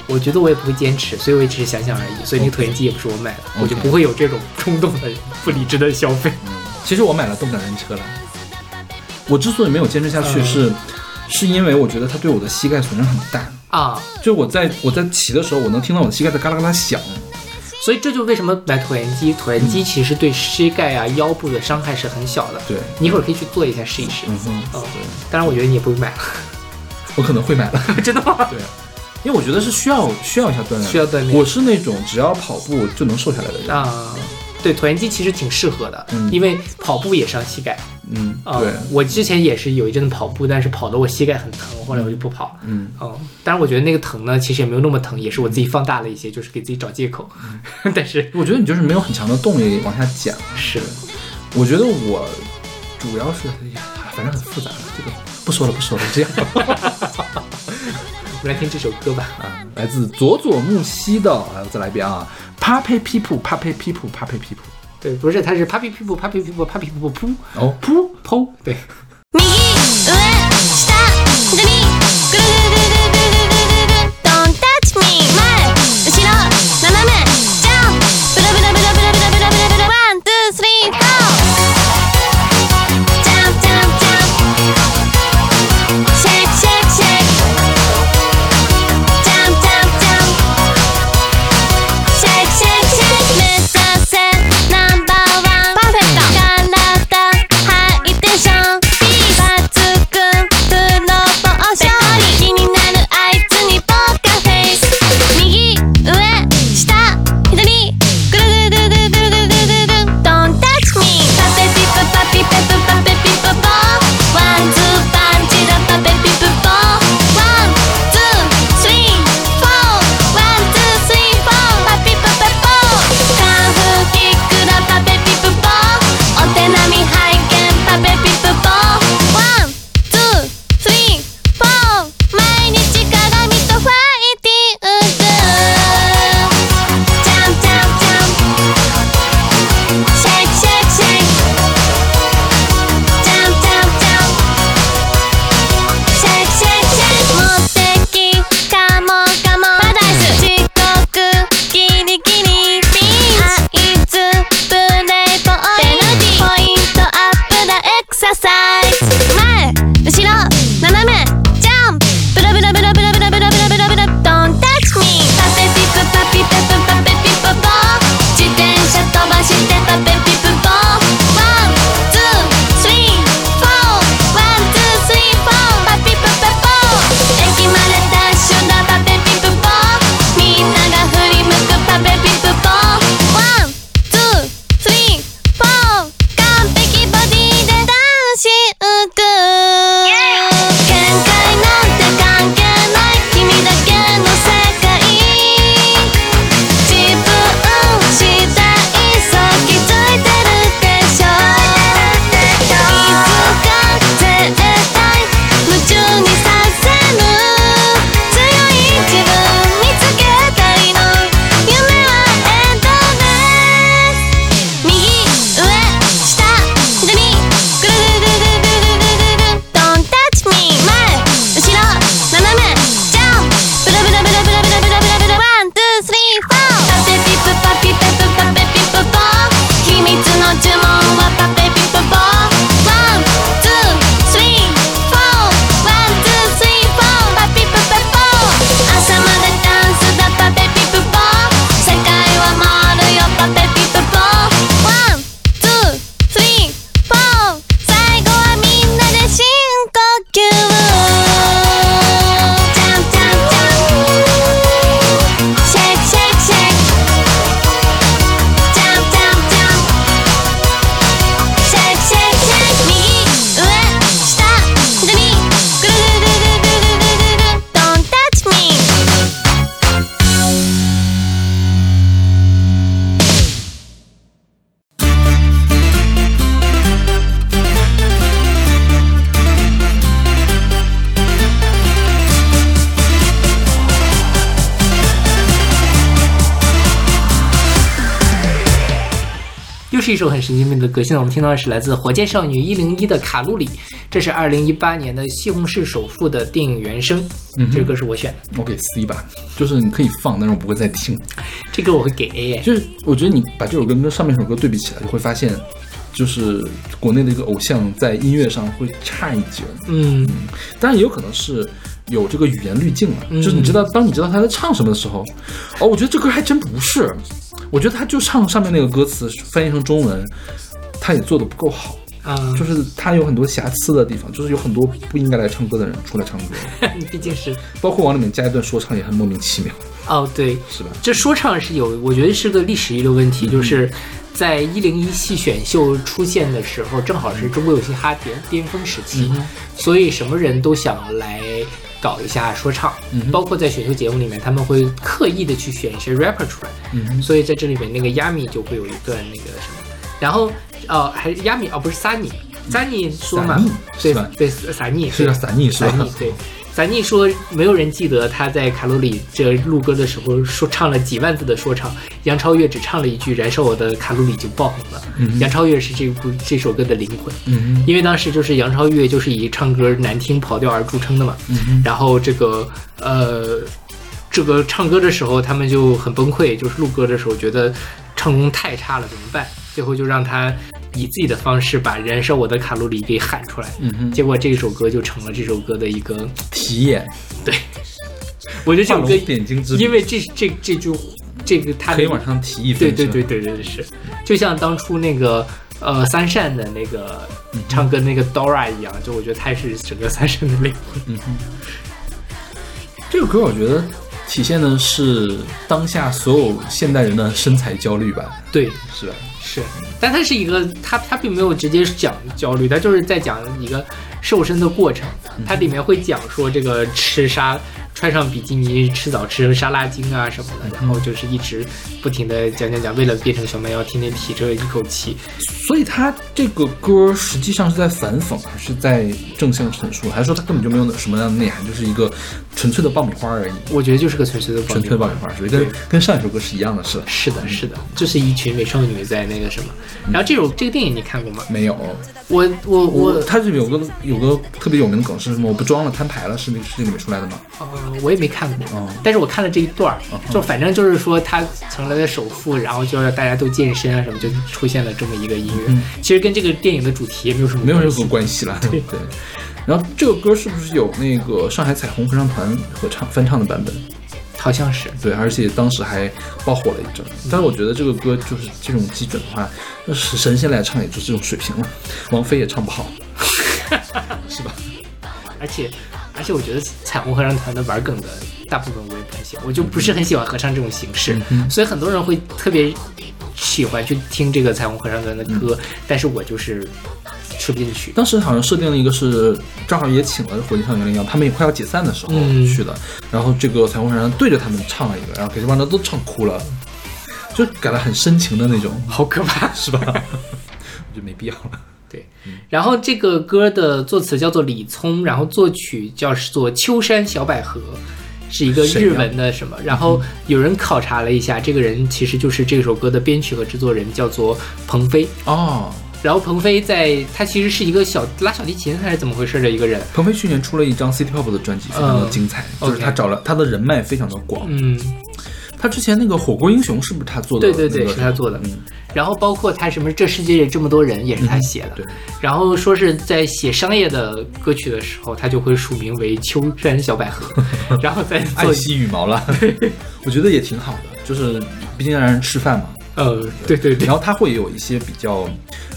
我觉得我也不会坚持，所以我也只是想想而已。所以那个椭圆机也不是我买的，我就不会有这种冲动的不理智的消费。其实我买了动感单车了，我之所以没有坚持下去嗯是，是因为我觉得它对我的膝盖损伤很大。啊，就我在我在骑的时候，我能听到我的膝盖在嘎啦嘎啦响。所以这就为什么买椭圆机，椭圆机其实对膝盖啊、腰部的伤害是很小的。对，你一会儿可以去做一下试一试。嗯哼，嗯，当然我觉得你也不会买了，我可能会买了。[laughs] 真的吗？对，因为我觉得是需要需要一下锻炼，需要锻炼我是那种只要跑步就能瘦下来的人。啊，对，椭圆机其实挺适合的，嗯因为跑步也伤膝盖。嗯，啊、对，我之前也是有一阵子跑步，但是跑的我膝盖很疼，后来我就不跑。嗯，哦，当然我觉得那个疼呢，其实也没有那么疼，也是我自己放大了一些，就是给自己找借口。嗯但是我觉得你就是没有很强的动力往下减。[laughs] 是我觉得我主要是，哎呀，反正很复杂，这个不说了，不说了，这样。[laughs] 来听这首歌吧，啊，来自佐佐木希的，啊，再来一遍啊，Puppy People，Puppy People，Puppy People，对，不是，它是 Puppy People，Puppy People，Puppy People，噗，哦，噗，噗，对。首很神经病的歌。现在我们听到的是来自火箭少女一零一的《卡路里》，这是二零一八年的《西红柿首富》的电影原声。嗯这个歌是我选的，我给 C 吧，就是你可以放，但是我不会再听。这歌我会给 A 哎。就是我觉得你把这首歌跟上面一首歌对比起来，你会发现，就是国内的一个偶像在音乐上会差一截。嗯，当然也有可能是有这个语言滤镜了，嗯就是你知道，当你知道他在唱什么的时候，哦，我觉得这歌还真不是，我觉得他就唱上面那个歌词翻译成中文，他也做的不够好，啊，就是他有很多瑕疵的地方，就是有很多不应该来唱歌的人出来唱歌，[laughs] 毕竟是。包括往里面加一段说唱也很莫名其妙，哦，对，是吧？这说唱是有，我觉得是个历史遗留问嗯题，就是在一零一系选秀出现的时候，正好是中国有嘻哈巅巅峰时期，嗯所以什么人都想来搞一下说唱，嗯包括在选秀节目里面，他们会刻意的去选一些 rapper 出来，嗯所以在这里面那个 Yami 就会有一段那个什么，然后呃还是 Yami 哦不是 Sunny。Sunny 说嘛对是吧？对，撒尼是叫撒尼是吧？撒尼对，撒尼说没有人记得他在卡路里这录歌的时候说唱了几万字的说唱，杨超越只唱了一句“燃烧我的卡路里”就爆红了。杨超越是这部这首歌的灵魂，嗯因为当时就是杨超越就是以唱歌难听跑调而著称的嘛。嗯然后这个呃，这个唱歌的时候他们就很崩溃，就是录歌的时候觉得唱功太差了，怎么办？最后就让他以自己的方式把“燃烧我的卡路里”给喊出来。嗯哼，结果这首歌就成了这首歌的一个，题眼，我觉得这首歌，点睛之笔，因为这这这就这个他可以往上提一分，对对对对对对是，就像当初那个呃三善的那个唱歌那个 Dora 一样，就我觉得他是整个三善的灵魂。嗯这个歌我觉得体现的是当下所有现代人的身材焦虑吧，对，是吧？是，但它是一个，它它并没有直接讲焦虑，它就是在讲一个瘦身的过程。它里面会讲说这个吃沙，穿上比基尼吃早吃沙拉精啊什么的，然后就是一直不停的讲讲讲，为了变成小蛮腰，天天提着一口气。所以他这个歌实际上是在反讽，还是在正向陈述，还是说他根本就没有什么样的内涵，就是一个纯粹的爆米花而已？我觉得就是个纯粹的纯粹的爆米花，所以？跟跟上一首歌是一样的，是吧？是的，是的，就是一群美少女在那个什么。然后这首这个电影你看过吗？没有，我我我我他是有个有个特别有名的梗是什么？我不装了，摊牌了，是那个是那里面出来的吗？呃我也没看过嗯，但是我看了这一段儿，就反正就是说他成了首富，然后就让大家都健身啊什么，就出现了这么一个音乐。其实跟这个电影的主题也没有什么没有任何关系了。对。然后这个歌是不是有那个上海彩虹合唱团合唱翻唱的版本？好像是。对，而且当时还爆火了一阵。但是我觉得这个歌就是这种基准的话，那是神仙来唱也就这种水平了，王菲也唱不好，[laughs] 是吧？而且而且我觉得彩虹合唱团的玩梗的大部分我也不太喜欢，我就不是很喜欢合唱这种形式，所以很多人会特别喜欢去听这个彩虹合唱团的歌，但是我就是吃不进去。当时好像设定了一个是正好也请了火箭少女零幺，他们也快要解散的时候嗯去的，然后这个彩虹合唱团对着他们唱了一个，然后给这帮人都唱哭了，就改了很深情的那种，好可怕，是吧？[laughs] 我觉得没必要了。对，然后这个歌的作词叫做李聪，然后作曲叫做秋山小百合，是一个日文的什么。然后有人考察了一下，这个人其实就是这首歌的编曲和制作人，叫做鹏飞。哦，然后鹏飞在他其实是一个小拉小提琴还是怎么回事的一个人，鹏飞去年出了一张 City Pop 的专辑，非常的精彩，嗯就是他找了他的人脉非常的广。嗯，他之前那个火锅英雄是不是他做的？对对对，那个是他做的。嗯，然后包括他什么这世界这么多人也是他写的，对。然后说是在写商业的歌曲的时候，他就会署名为秋山小百合，[laughs] 然后再爱做惜羽毛了，[laughs] 我觉得也挺好的，就是毕竟让人吃饭嘛。呃，对对对然，后他会有一些比较，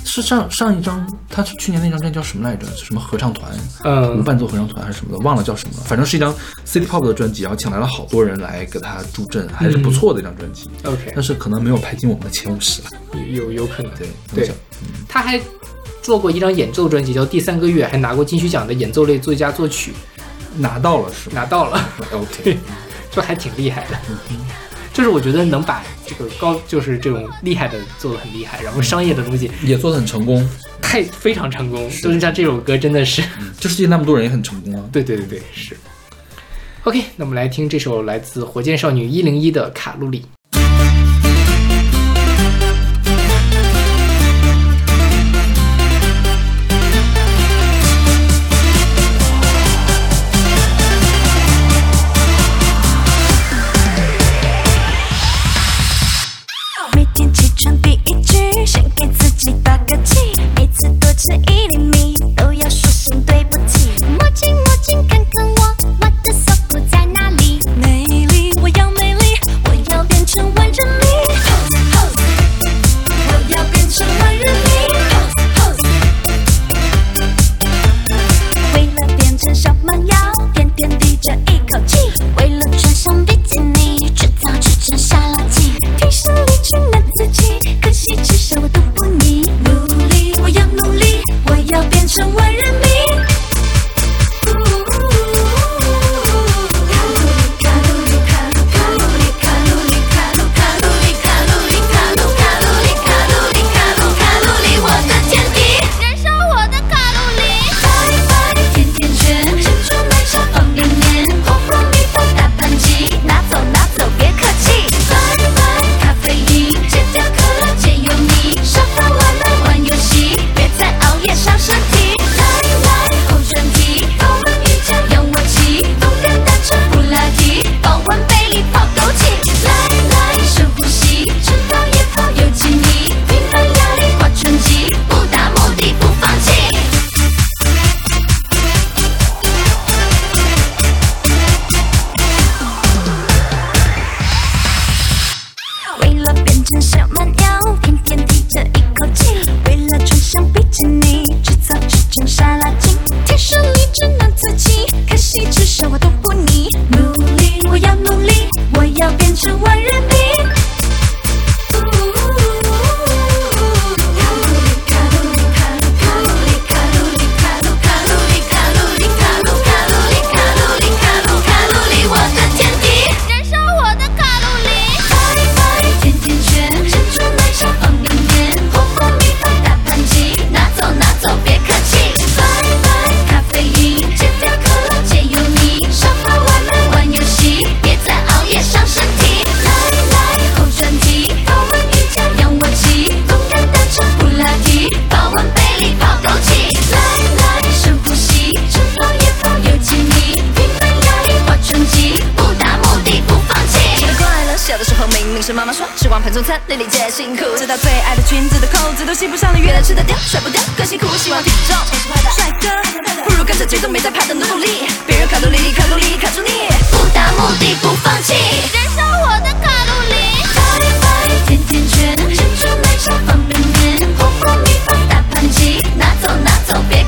是上上一张，他是去年那张专辑叫什么来着？什么合唱团？呃无伴奏合唱团还是什么的，忘了叫什么了。反正是一张 City Pop 的专辑，然后请来了好多人来给他助阵，还是不错的一张专辑。OK，但是可能没有排进我们的前五十了。有有可能，对对，他还做过一张演奏专辑叫《第三个月》，还拿过金曲奖的演奏类最佳作曲，拿到了是吗拿到了？[laughs] OK，[laughs] 就还挺厉害的。就是我觉得能把这个高，就是这种厉害的做的很厉害，然后商业的东西也做的很成功。太非常成功，就是像这首歌真的是，这世界那么多人也很成功啊。对对对对，是。OK，那我们来听这首来自火箭少女一零一的《卡路里》。中餐，粒粒皆辛苦。直到最爱的裙子的扣子都系不上了，越来吃得掉，甩不掉，更辛苦。希望体重帅哥，不如跟着节奏没在怕的努努力，别人卡路里，卡路里卡住你，不达目的不放弃，燃烧我的卡路里。拜拜，甜甜圈，珍珠奶茶方便面，红豆米饭大盘鸡，拿走拿走别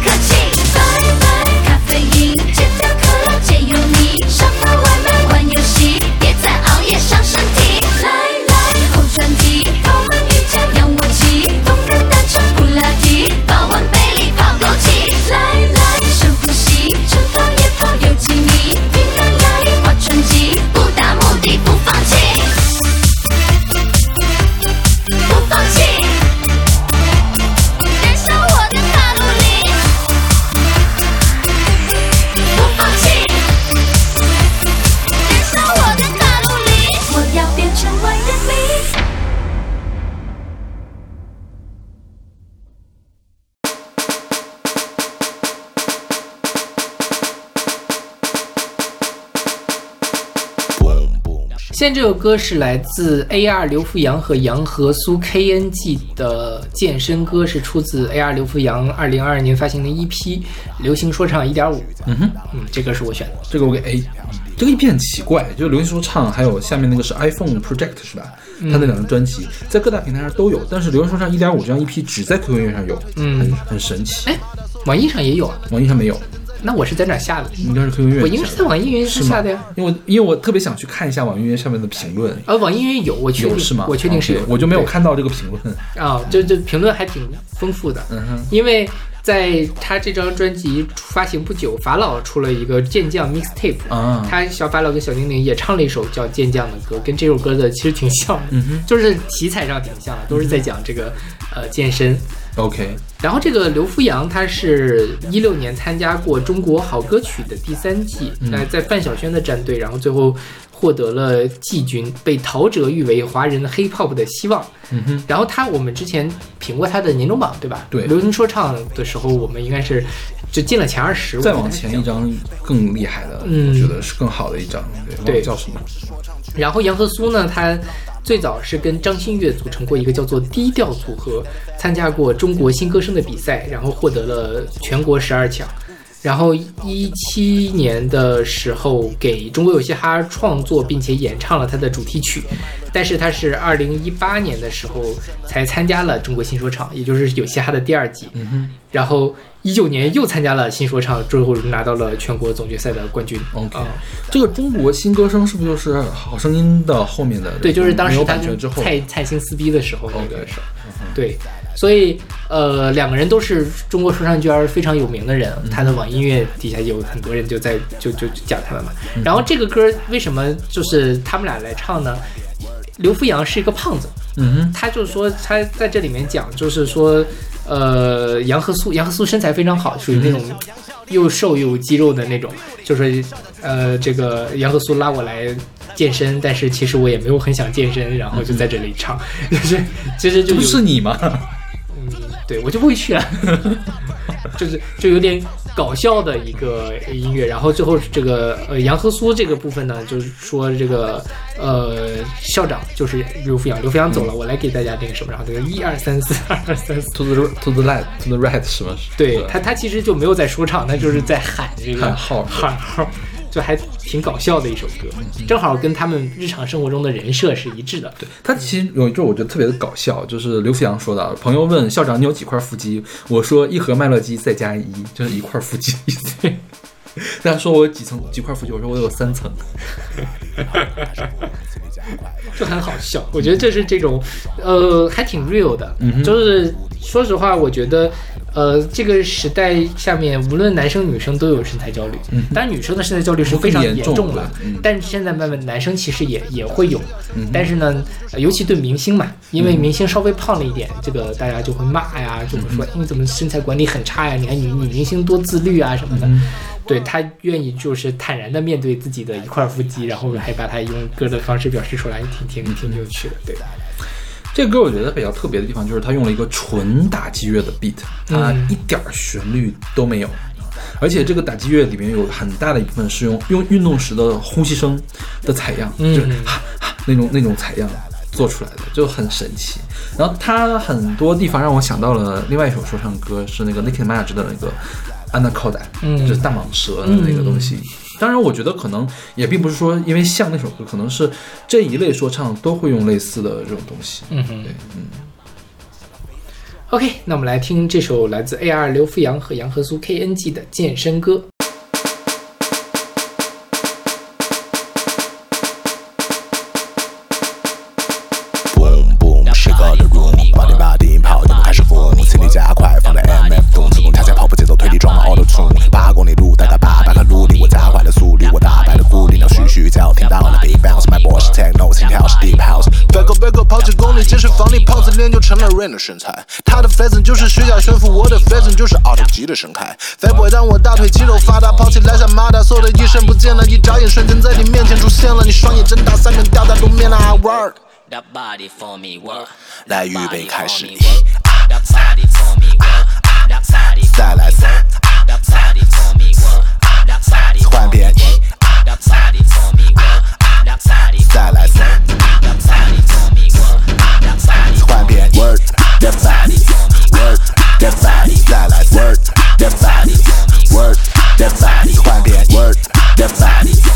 这首歌是来自 A.R. 刘富阳和杨和苏 KNG 的健身歌，是出自 A.R. 刘富阳二零二二年发行的 EP《流行说唱一点五》。嗯哼，嗯，这歌是我选的。这个我给 A。这个 EP 很奇怪，就是流行说唱，还有下面那个是 iPhone Project 是吧？嗯它那两张专辑在各大平台上都有，但是流行说唱一点五这张 EP 只在 QQ 音乐上有，嗯很很神奇。哎，网易上也有啊。网易上没有，那我是在哪下的？应该是 QQ 音乐。我应该是在网易云上下的呀。因为我因为我特别想去看一下网易云上面的评论，呃，网易云有，我确定是吗？我确定是有。我就没有看到这个评论。啊，就就评论还挺丰富的。嗯哼，因为在他这张专辑发行不久，法老出了一个健将 mixtape，啊他小法老跟小精灵也唱了一首叫《健将》的歌，跟这首歌的其实挺像的，嗯就是题材上挺像的，都是在讲这个呃健身。OK，然后这个刘富阳他是一六年参加过中国好歌曲的第三季，在、在范晓萱的战队，然后最后获得了季军，被陶喆誉为华人 hip hop 的希望。嗯哼，然后他我们之前评过他的年终榜，对吧？对流行说唱的时候，我们应该是就进了前二十。再往前一张更厉害的，嗯我觉得是更好的一张，对，对叫什么？然后杨和苏呢，他最早是跟张馨月组成过一个叫做低调组合，参加过中国新歌声的比赛，然后获得了全国十二强。然后一七年的时候给中国有嘻哈创作并且演唱了他的主题曲，但是他是二零一八年的时候才参加了中国新说唱，也就是有嘻哈的第二季。嗯然后一九年又参加了新说唱，最后拿到了全国总决赛的冠军。，OK，啊。这个中国新歌声是不是就是《好声音》的后面的？对，就是当时他蔡蔡兴撕逼的时候那个时候，对，所以呃，两个人都是中国说唱圈儿非常有名的人，嗯他的网易音乐底下有很多人就在就就就讲他们嘛。嗯然后这个歌为什么就是他们俩来唱呢？刘富阳是一个胖子，嗯哼，他就是说他在这里面讲，就是说，呃，杨和苏，杨和苏身材非常好，属于那种又瘦又有肌肉的那种，就是呃，这个杨和苏拉我来健身，但是其实我也没有很想健身，然后就在这里唱，[laughs] 就是其实就不是你吗？嗯，对我就不会去了，[laughs] 就是就有点搞笑的一个音乐。然后最后这个呃杨和苏这个部分呢，就是说这个呃校长就是刘福阳，刘福阳走了，我来给大家这个什么，然后这个一二三四二二三四。To the to the left to the right 什么？对他，他其实就没有在说唱，他就是在喊这个喊号喊号，就还挺搞笑的一首歌，正好跟他们日常生活中的人设是一致的。对，他其实有一句我觉得特别的搞笑，就是刘福阳说的，朋友问校长你有几块腹肌，我说一盒麦乐鸡再加一，就是一块腹肌。[laughs] 大家说我有几层几块腹肌，我说我有三层。[laughs] [laughs] 就很好笑。我觉得这是这种，呃，还挺 real 的。嗯就是说实话，我觉得，呃，这个时代下面，无论男生女生都有身材焦虑。嗯当然，女生的身材焦虑是非常严重重了。但是现在慢慢男生其实也也会有，嗯但是呢，呃尤其对明星嘛，因为明星稍微胖了一点，这个大家就会骂呀，就会说、你怎么身材管理很差呀？你看女女明星多自律啊什么的。嗯对他愿意就是坦然的面对自己的一块腹肌，然后还把它用歌的方式表示出来，挺挺挺有趣的。对，这个歌我觉得比较特别的地方就是它用了一个纯打击乐的 beat，它嗯一点儿旋律都没有。而且这个打击乐里面有很大的一部分是用用运动时的呼吸声的采样，嗯就是哈哈那种那种采样，做出来的，就很神奇。然后它很多地方让我想到了另外一首说唱歌，是那个 Nicki Minaj 的那个 Anaconda，嗯就是大蟒蛇的那个东西。当然，我觉得可能也并不是说因为像那首歌，可能是这一类说唱都会用类似的这种东西。嗯哼对，嗯。OK，那我们来听这首来自 AR 刘富阳和杨和苏 KNG 的健身歌。就成了 Rain 的身材。他的 f a s i n 就是虚假炫富，我的 f a s i n 就是奥特级的神态。肥 boy，当我大腿肌肉发达，跑起来像马达，所有的医生不见了，一眨眼瞬间在你面前出现了，你双眼睁大，三根吊带露面了，I work。That body for me work。来，预备开始。再来三，换边。that body, work that body, fly work that body, work that body, work that body.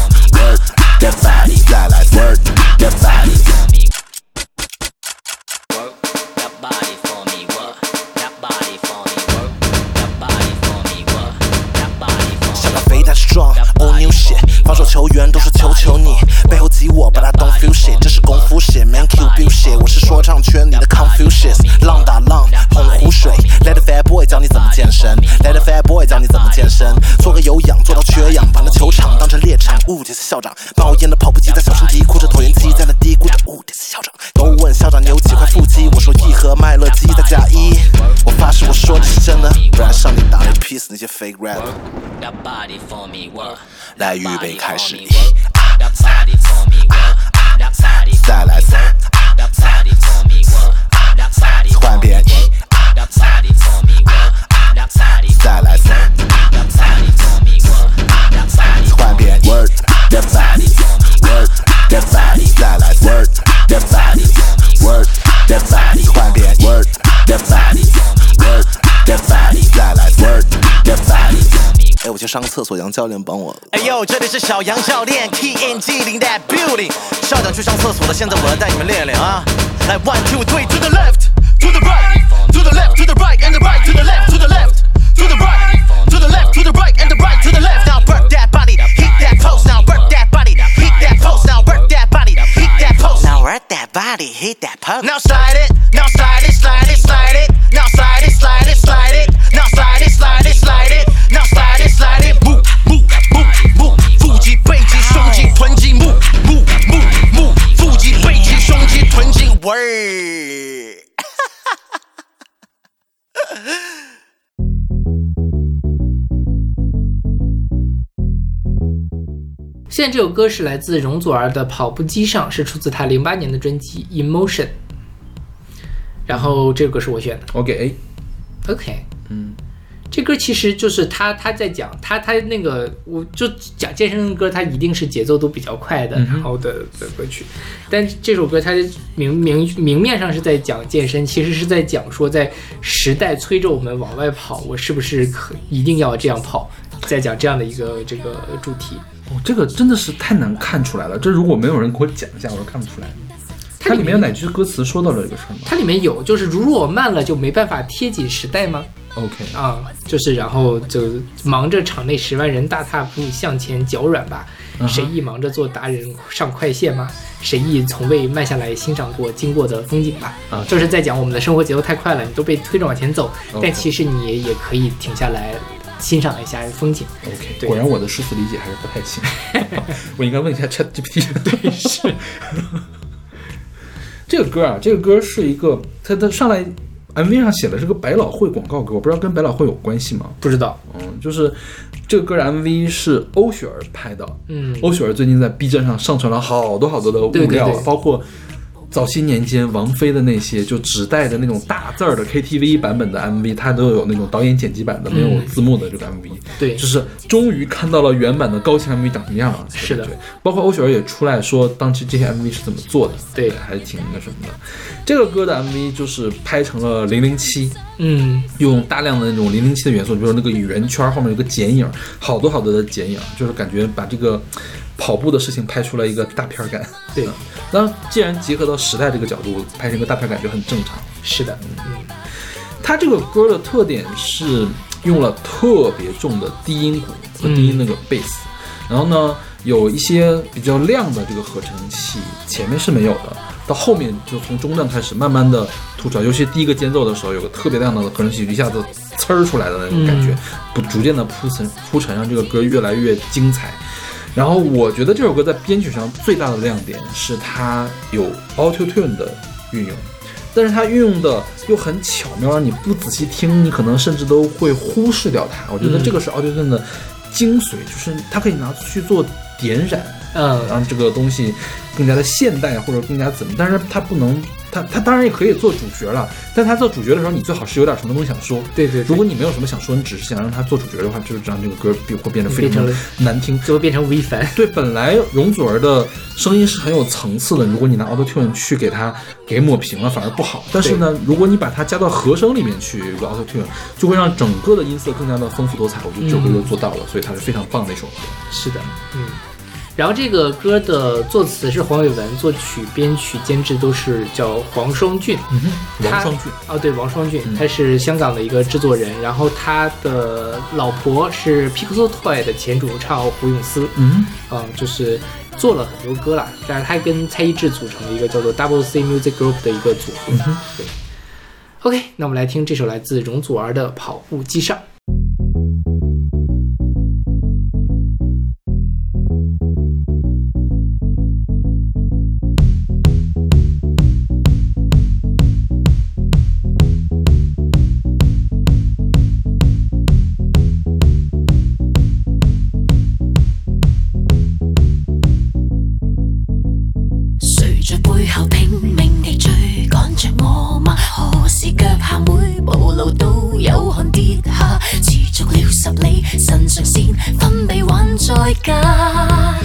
你怎么健身，Let the fat boy 教你怎么健身，做个有氧做到缺氧，把那球场当成猎场，雾这是校长，冒烟的跑步机在小声嘀咕着椭圆机，在那嘀咕着雾这是校长，都问校长你有几块腹肌，我说一盒麦乐鸡再加一，我发誓我说的是真的，不然上帝打雷劈死那些 fake rapper 来预备开始，再来三，That body for me work. 换边 That body for 再来三，That body for me work. That body 换边 work that body work that body 再来 work that body work that body 换边 work that body work that body 再来 work that body。哎，我去上个厕所，杨教练帮我。哎呦，这里是小杨教练，TNG 零 that building。校长去上厕所了，现在我来带你们练练啊！来，one two three to the left, to the right, to the left, to the right, and the right to the left, to the left, the right, and the right to the left. Now work that body, hit that pose. Now work that body, hit that pose. Now work that body, hit that pose. Now work that body, hit that pose. Now slide it, now slide it, slide it, slide it. 现在这首歌是来自容祖儿的《跑步机上》，是出自她零八年的专辑《Emotion》。然后这首歌是我选的。我给 A，OK，嗯，这歌其实就是他他在讲他他那个，我就讲健身的歌，它一定是节奏都比较快的，然后的的歌曲。但这首歌它明明明面上是在讲健身，其实是在讲说在时代催着我们往外跑，我是不是可一定要这样跑，在讲这样的一个这个主题。哦，这个真的是太难看出来了。这如果没有人给我讲一下，我都看不出来。它里面有哪句歌词说到了这个事儿吗它里面有就是如若慢了就没办法贴紧时代吗？？OK，啊，就是然后就忙着场内十万人大踏步向前脚软吧，谁亦忙着做达人上快线吗？谁亦从未慢下来欣赏过经过的风景吧？啊就是在讲我们的生活节奏太快了，你都被推着往前走，但其实你也也可以停下来欣赏一下风景。OK，对果然我的诗词理解还是不太行，[laughs] 我应该问一下 Chat GPT。[laughs] 对，是。这个歌啊，这个歌是一个，它它上来 MV 上写的是个百老汇广告歌，我不知道跟百老汇有关系吗？不知道，嗯，就是这个歌的 MV 是欧雪儿拍的，嗯欧雪儿最近在 B 站上上传了好多好多的物料，对对对包括早些年间王菲的那些就只带着那种大字儿的 KTV 版本的 MV，它都有那种导演剪辑版的，没有字幕的这个 MV。对就是终于看到了原版的高清 MV 长什么样了。是的，包括欧雪儿也出来说当时这些 MV 是怎么做的，对还挺那什么的。这个歌的 MV 就是拍成了零零七，嗯，用大量的那种零零七的元素，比如说那个圆圈后面有个剪影，好多好多的剪影，就是感觉把这个跑步的事情拍出来一个大片儿感。对。嗯，当然既然结合到时代这个角度，拍成一个大片儿感就很正常。是的，嗯，它这个歌的特点是用了特别重的低音鼓和低音那个贝斯，然后呢有一些比较亮的这个合成器，前面是没有的，到后面就从中段开始慢慢的突出来，尤其第一个间奏的时候，有个特别亮的合成器一下子呲儿出来的那种感觉，不逐渐的铺陈铺陈，让这个歌越来越精彩。然后我觉得这首歌在编曲上最大的亮点是它有 Auto Tune 的运用，但是它运用的又很巧妙，让你不仔细听，你可能甚至都会忽视掉它。我觉得这个是 Auto Tune 的精髓，就是它可以拿去做点染，嗯让这个东西更加的现代或者更加怎么，但是它不能，它它当然也可以做主角了，但他做主角的时候，你最好是有点什么东西想说。对对对如果你没有什么想说，你只是想让他做主角的话，就是让这个歌变会变得非常难听。就会变成吴亦凡。对，本来容祖儿的声音是很有层次的，如果你拿 Auto Tune 去给它给抹平了，反而不好。但是呢，如果你把它加到和声里面去，Auto Tune，就会让整个的音色更加的丰富多彩。我觉得这首歌就做到了，所以它是非常棒的一首歌。是的，嗯。然后这个歌的作词是黄伟文，作曲、编曲、监制都是叫黄双俊。嗯王他双俊，哦，对，王双俊，嗯他是香港的一个制作人，然后他的老婆是 Pixel Toy 的前主唱胡咏思，嗯，嗯，就是做了很多歌啦，但是他跟蔡一智组成了一个叫做 Double C Music Group 的一个组合。对，OK，那我们来听这首来自容祖儿的《跑步机上》。在家，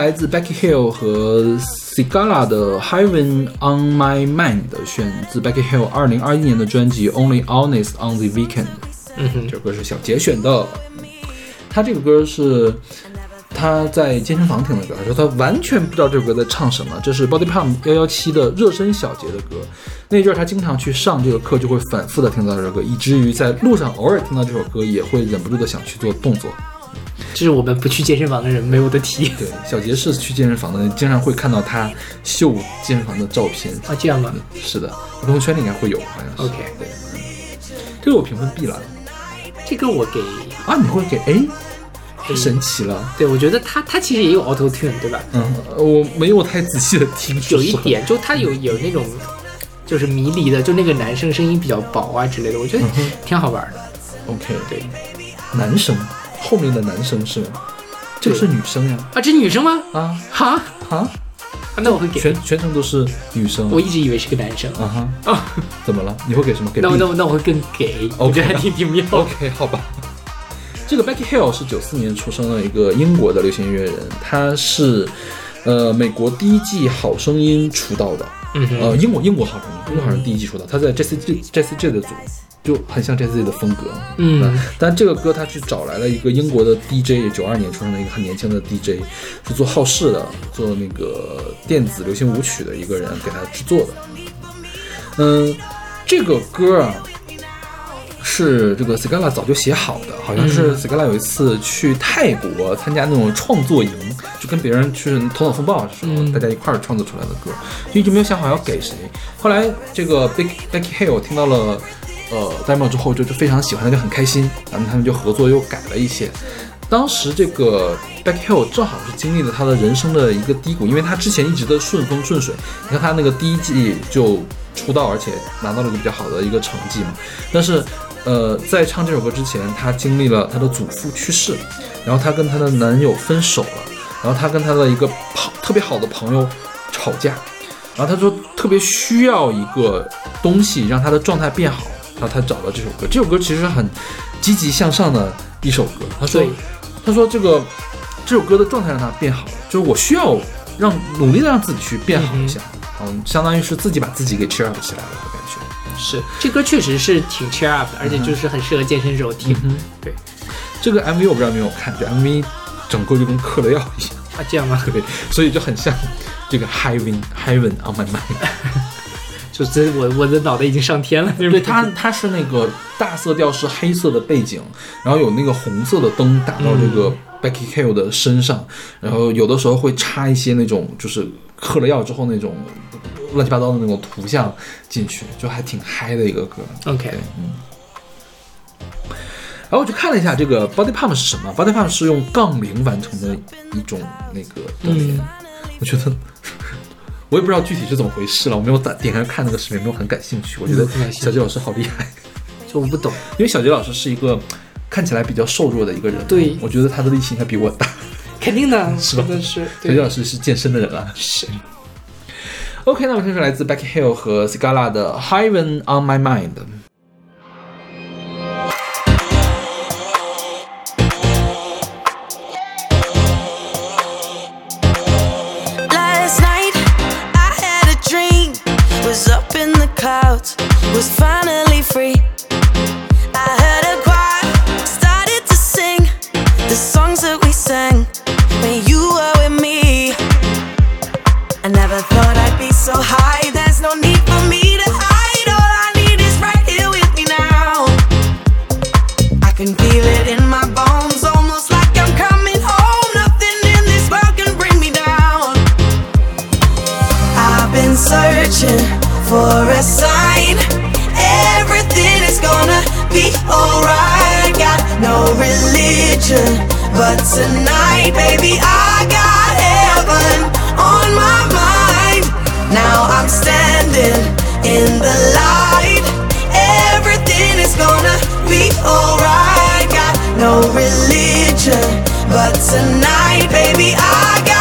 来自 Becky Hill 和 Sigala 的《Heaven on My Mind》，选自 Becky Hill 二零二一年的专辑《Only Honest on the Weekend》。嗯哼，这首歌是小杰选的。他这个歌是他在健身房听的歌，他说他完全不知道这首歌在唱什么。这是 Body Pump 幺幺七的热身小杰的歌。那阵儿他经常去上这个课，就会反复的听到这首歌，以至于在路上偶尔听到这首歌，也会忍不住的想去做动作。这是我们不去健身房的人没有的体验对，小杰是去健身房的，经常会看到他秀健身房的照片。啊，这样吗是的，朋友圈里应该会有，好像是。？OK，对，嗯这个我评分 B 了这个我给，啊，你会给 A？太神奇了。对我觉得他他其实也有 Auto Tune 对吧？嗯，我没有太仔细的听，有一点，就他有有那种就是迷离的，就那个男生声音比较薄啊之类的，我觉得挺好玩的。OK，对男生后面的男生是吗？这个是女生呀。啊，这是女生吗？啊哈，啊，那我会给，全全程都是女生。我一直以为是个男生。啊哈，啊，怎么了？你会给什么？给那我那我那我会更给，我觉得还挺挺妙。OK，好吧。这个 Becky Hill 是九四年出生的一个英国的流行音乐人，他是呃美国第一季好声音出道的，嗯呃英国英国好声音，英国好声音第一季出道，他在 Jessie J Jessie J 的组，就很像 Jessie 的风格，嗯但这个歌他去找来了一个英国的 DJ，九二年出生的一个很年轻的 DJ，是做好事的，做那个电子流行舞曲的一个人给他制作的。嗯，这个歌啊，是这个 Sigala 早就写好的，好像是 Sigala 有一次去泰国参加那种创作营，就跟别人去头脑风暴的时候，大家一块儿创作出来的歌，就一直没有想好要给谁。后来这个 Becky Becky Hill 听到了呃 demo 之后，就就非常喜欢，他就很开心，然后他们就合作又改了一些。当时这个 Back Hill 正好是经历了他的人生的一个低谷，因为他之前一直的顺风顺水，你看他那个第一季就出道，而且拿到了一个比较好的一个成绩嘛。但是，呃，在唱这首歌之前，他经历了他的祖父去世，然后他跟她的男友分手了，然后她跟她的一个朋特别好的朋友吵架，然后她说特别需要一个东西让她的状态变好，然后他找到这首歌。这首歌其实很积极向上的一首歌。他说他，说这个这首歌的状态让他变好了，就是我需要让努力的让自己去变好一下，嗯，相当于是自己把自己给 cheer up 起来了的感觉。是这歌确实是挺 cheer up 的，而且就是很适合健身时候听。对这个 MV 我不知道有没有看，这 MV 整个就跟嗑了药一样，啊，这样吗？[laughs] 对，所以就很像这个 Heaven Heaven on my mind。[laughs] 就这我我的脑袋已经上天了。对它，它是那个大色调是黑色的背景，然后有那个红色的灯打到这个 Becky Hill 的身上，然后有的时候会插一些那种就是嗑了药之后那种乱七八糟的那种图像进去，就还挺嗨的一个歌。OK，嗯。然后我去看了一下这个 Body Pump 是什么，Body Pump 是用杠铃完成的一种那个锻炼。嗯我觉得我也不知道具体是怎么回事了，我没有打点开看那个视频，没有很感兴趣。我觉得小杰老师好厉害，[laughs] 就我不懂。[laughs] 因为小杰老师是一个看起来比较瘦弱的一个人，对我觉得他的力气应该比我大。[laughs] 肯定的，是吧是小杰老师是健身的人啊。是。OK，那我们听是来自 Becky Hill 和 Sigala 的《Heaven on My Mind》。Free. I heard a choir started to sing the songs that we sang when you were with me. I never thought I'd be so high. There's no need for me to hide. All I need is right here with me now. I can feel it in my bones, almost like I'm coming home. Nothing in this world can bring me down. I've been searching for a religion, but tonight, baby, I got heaven on my mind. Now I'm standing in the light. Everything is gonna be alright. Got no religion, but tonight, baby, I got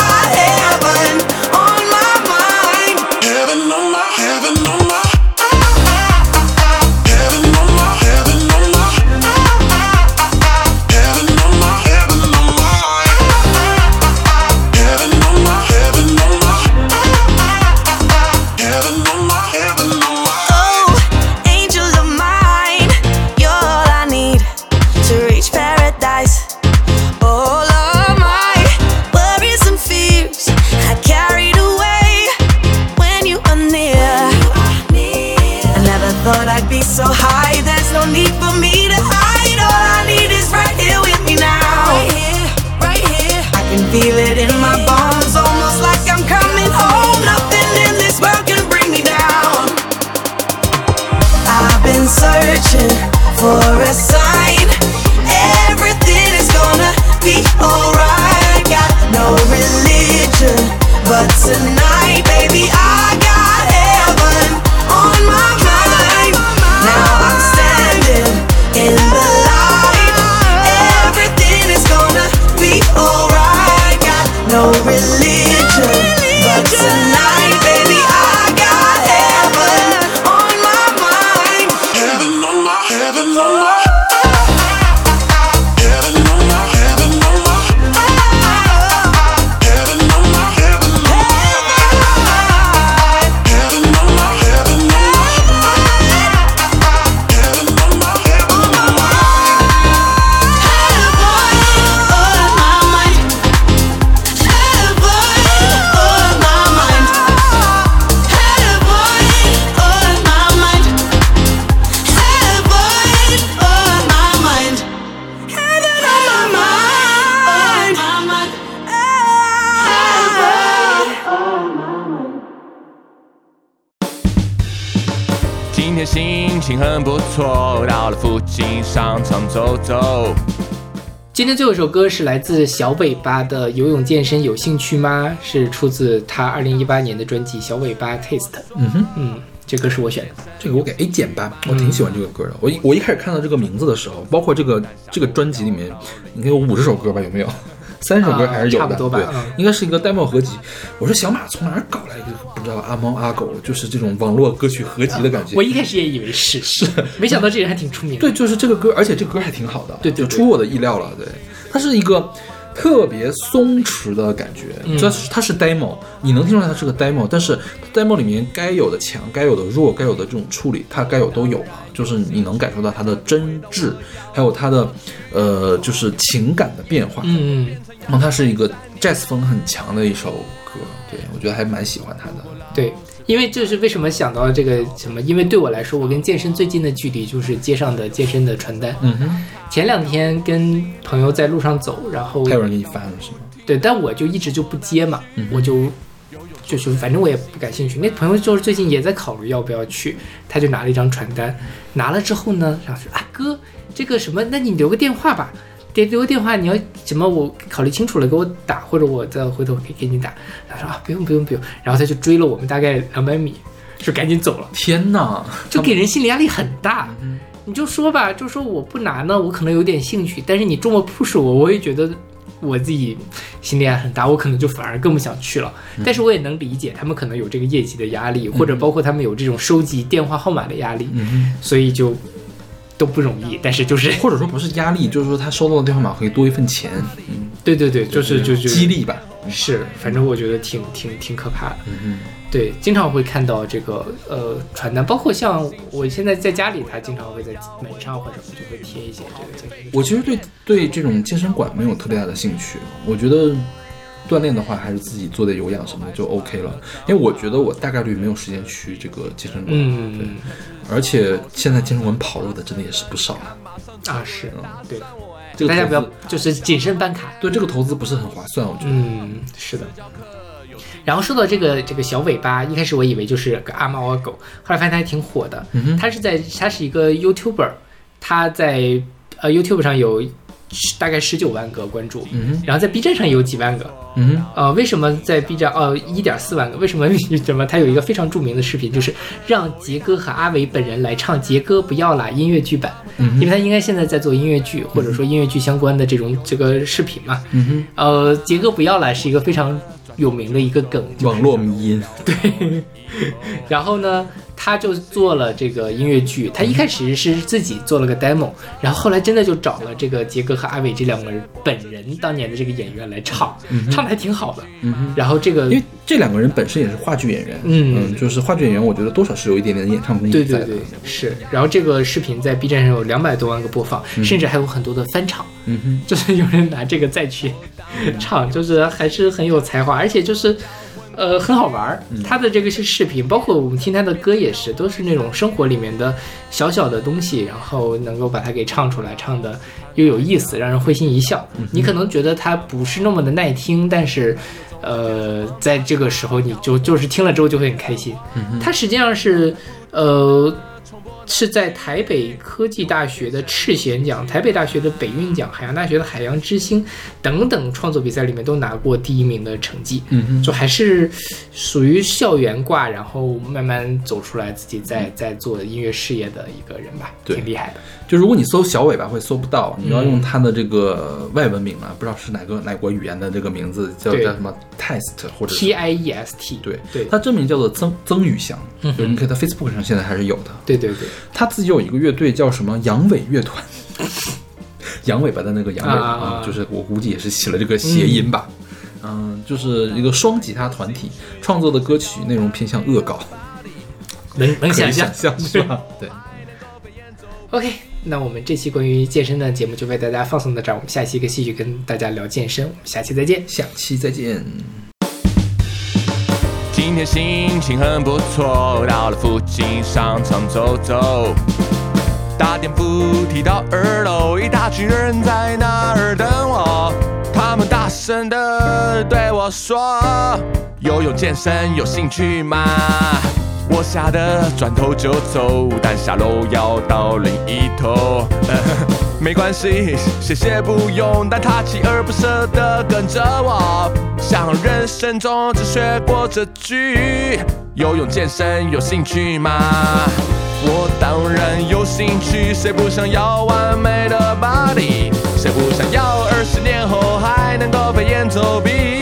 心情很不错，到了附近商场走走。今天最后一首歌是来自小尾巴的《游泳健身有兴趣吗》，是出自他二零一八年的专辑《小尾巴 Taste》。嗯哼，嗯，这歌是我选的。这个我给 A 减吧，我挺喜欢这个歌的。我一我一开始看到这个名字的时候，包括这个这个专辑里面，应该有五十首歌吧？有没有？三首歌还是有的，啊差不多吧对嗯，应该是一个 demo 合集。我说小马从哪儿搞来一个不知道阿猫阿狗，就是这种网络歌曲合集的感觉。我一开始也以为是，[laughs] 是，没想到这人还挺出名。对，就是这个歌，而且这个歌还挺好的，对对对就出乎我的意料了。对，它是一个特别松弛的感觉，嗯这、是它是 demo，你能听出来它是个 demo，但是 demo 里面该有的强、该有的弱、该有的这种处理，它该有都有了，就是你能感受到它的真挚，还有它的呃，就是情感的变化。嗯嗯，然后它是一个 jazz 风很强的一首歌，对我觉得还蛮喜欢它的。对，因为就是为什么想到这个什么？因为对我来说，我跟健身最近的距离就是街上的健身的传单。嗯哼，前两天跟朋友在路上走，然后还有人给你发了是吗？对，但我就一直就不接嘛，嗯我就就是反正我也不感兴趣。那朋友就是最近也在考虑要不要去，他就拿了一张传单，拿了之后呢，然后说啊哥，这个什么，那你留个电话吧。得留个电话，你要什么？我考虑清楚了，给我打，或者我再回头给给你打。他说啊，不用不用不用，然后他就追了我们大概两百米，就赶紧走了。天哪，就给人心理压力很大。你就说吧，就说我不拿呢，我可能有点兴趣，但是你这么 push 我，我也觉得我自己心理压力很大，我可能就反而更不想去了。但是我也能理解他们可能有这个业绩的压力，或者包括他们有这种收集电话号码的压力，所以就都不容易。但是就是或者说不是压力，就是说他收到的电话码可以多一份钱，嗯，对对对，就是就就激励吧。是，反正我觉得挺挺挺可怕的。嗯嗯对，经常会看到这个呃传单，包括像我现在在家里，他经常会在门上或者什么就会贴一些这个健身。我其实对对这种健身馆没有特别大的兴趣，我觉得锻炼的话还是自己做点有氧什么的就 OK 了，因为我觉得我大概率没有时间去这个健身馆，嗯对，而且现在健身馆跑路的真的也是不少了，啊，是对，这个大家不要就是谨慎办卡。对这个投资不是很划算，我觉得。嗯，是的。然后说到这个这个小尾巴，一开始我以为就是个阿猫阿狗，后来发现它还挺火的。嗯他是在它是一个 YouTuber，他在呃 YouTube 上有大概十九万个关注，嗯然后在 B 站上也有几万个。嗯呃，为什么在 B 站哦一点四万个？为什么什么？他有一个非常著名的视频，就是让杰哥和阿伟本人来唱《杰哥不要啦》音乐剧版，嗯因为他应该现在在做音乐剧或者说音乐剧相关的这种这个视频嘛。嗯哼，呃，杰哥不要啦是一个非常有名的一个梗，网络迷音，[laughs] 对。然后呢，他就做了这个音乐剧。他一开始是自己做了个 demo，然后后来真的就找了这个杰哥和阿伟这两个人本人当年的这个演员来唱，唱的还挺好的。嗯。然后这个因为这两个人本身也是话剧演员，嗯就是话剧演员，我觉得多少是有一点点演唱功对底在的。对对，是。然后这个视频在 B 站上有两百多万个播放，甚至还有很多的翻唱，嗯哼，就是有人拿这个再去 [laughs] 唱，就是还是很有才华，而且就是。呃，很好玩儿。他的这个是视频，包括我们听他的歌也是，都是那种生活里面的小小的东西，然后能够把它给唱出来，唱的又有意思，让人会心一笑。你可能觉得他不是那么的耐听，但是，呃，在这个时候你就就是听了之后就会很开心。他实际上是，呃。是在台北科技大学的赤贤奖、台北大学的北运奖、海洋大学的海洋之星等等创作比赛里面都拿过第一名的成绩，嗯嗯就还是属于校园挂，然后慢慢走出来自己在在做音乐事业的一个人吧，挺厉害的。就如果你搜小尾巴会搜不到，你要嗯用它的这个外文名啊，不知道是哪个哪国语言的这个名字，叫叫什么 test 或者是 T I E S T，对。对。它真名叫做曾曾宇翔，嗯就是你可以在 Facebook 上现在还是有的。对对对，他自己有一个乐队叫什么羊尾乐团，羊尾巴的那个羊尾巴啊就是我估计也是起了这个谐音吧。嗯，就是一个双吉他团体创作的歌曲内容偏向恶搞，能能想象是吧？对，OK，那我们这期关于健身的节目就为大家放送到这儿，我们下期继续跟大家聊健身，我们下期再见。下期再见。今天心情很不错，到了附近商场走走。打电扶梯到二楼，一大群人在那儿等我。他们大声的对我说：“游泳健身有兴趣吗？”我吓得转头就走，但下楼要到另一头。[laughs] 没关系，谢谢不用，但他锲而不舍地跟着我。想人生中只学过这句，游泳健身有兴趣吗？我当然有兴趣，谁不想要完美的 body？谁不想要二十年后还能够飞檐走壁？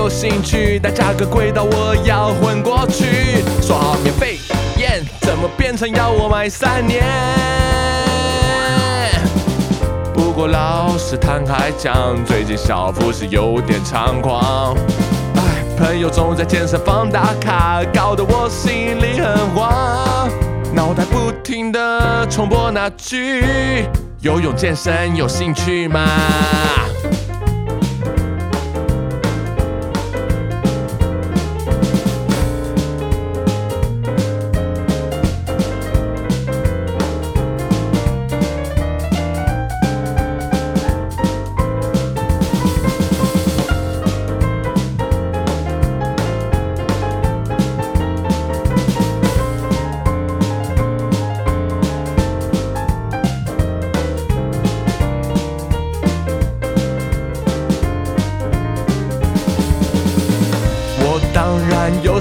有兴趣，但价格贵到我要昏过去。说好免费，怎么变成要我买三年？不过老实坦白讲，最近小腹是有点猖狂。哎，朋友总在健身房打卡，搞得我心里很慌，脑袋不停的重播那句：游泳健身有兴趣吗？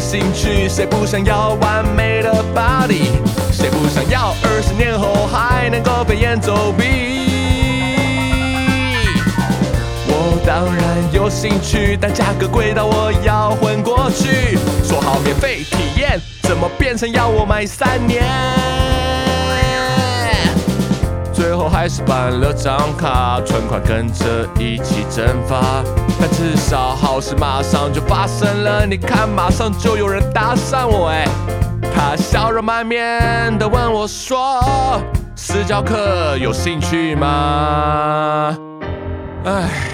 兴趣，谁不想要完美的 body？谁不想要二十年后还能够飞檐走壁？我当然有兴趣，但价格贵到我要昏过去。说好免费体验，怎么变成要我买三年？最后还是办了张卡，存款跟着一起蒸发。但至少好事马上就发生了，你看，马上就有人搭讪我，哎，他笑容满面的问我说：“私教课有兴趣吗？”哎。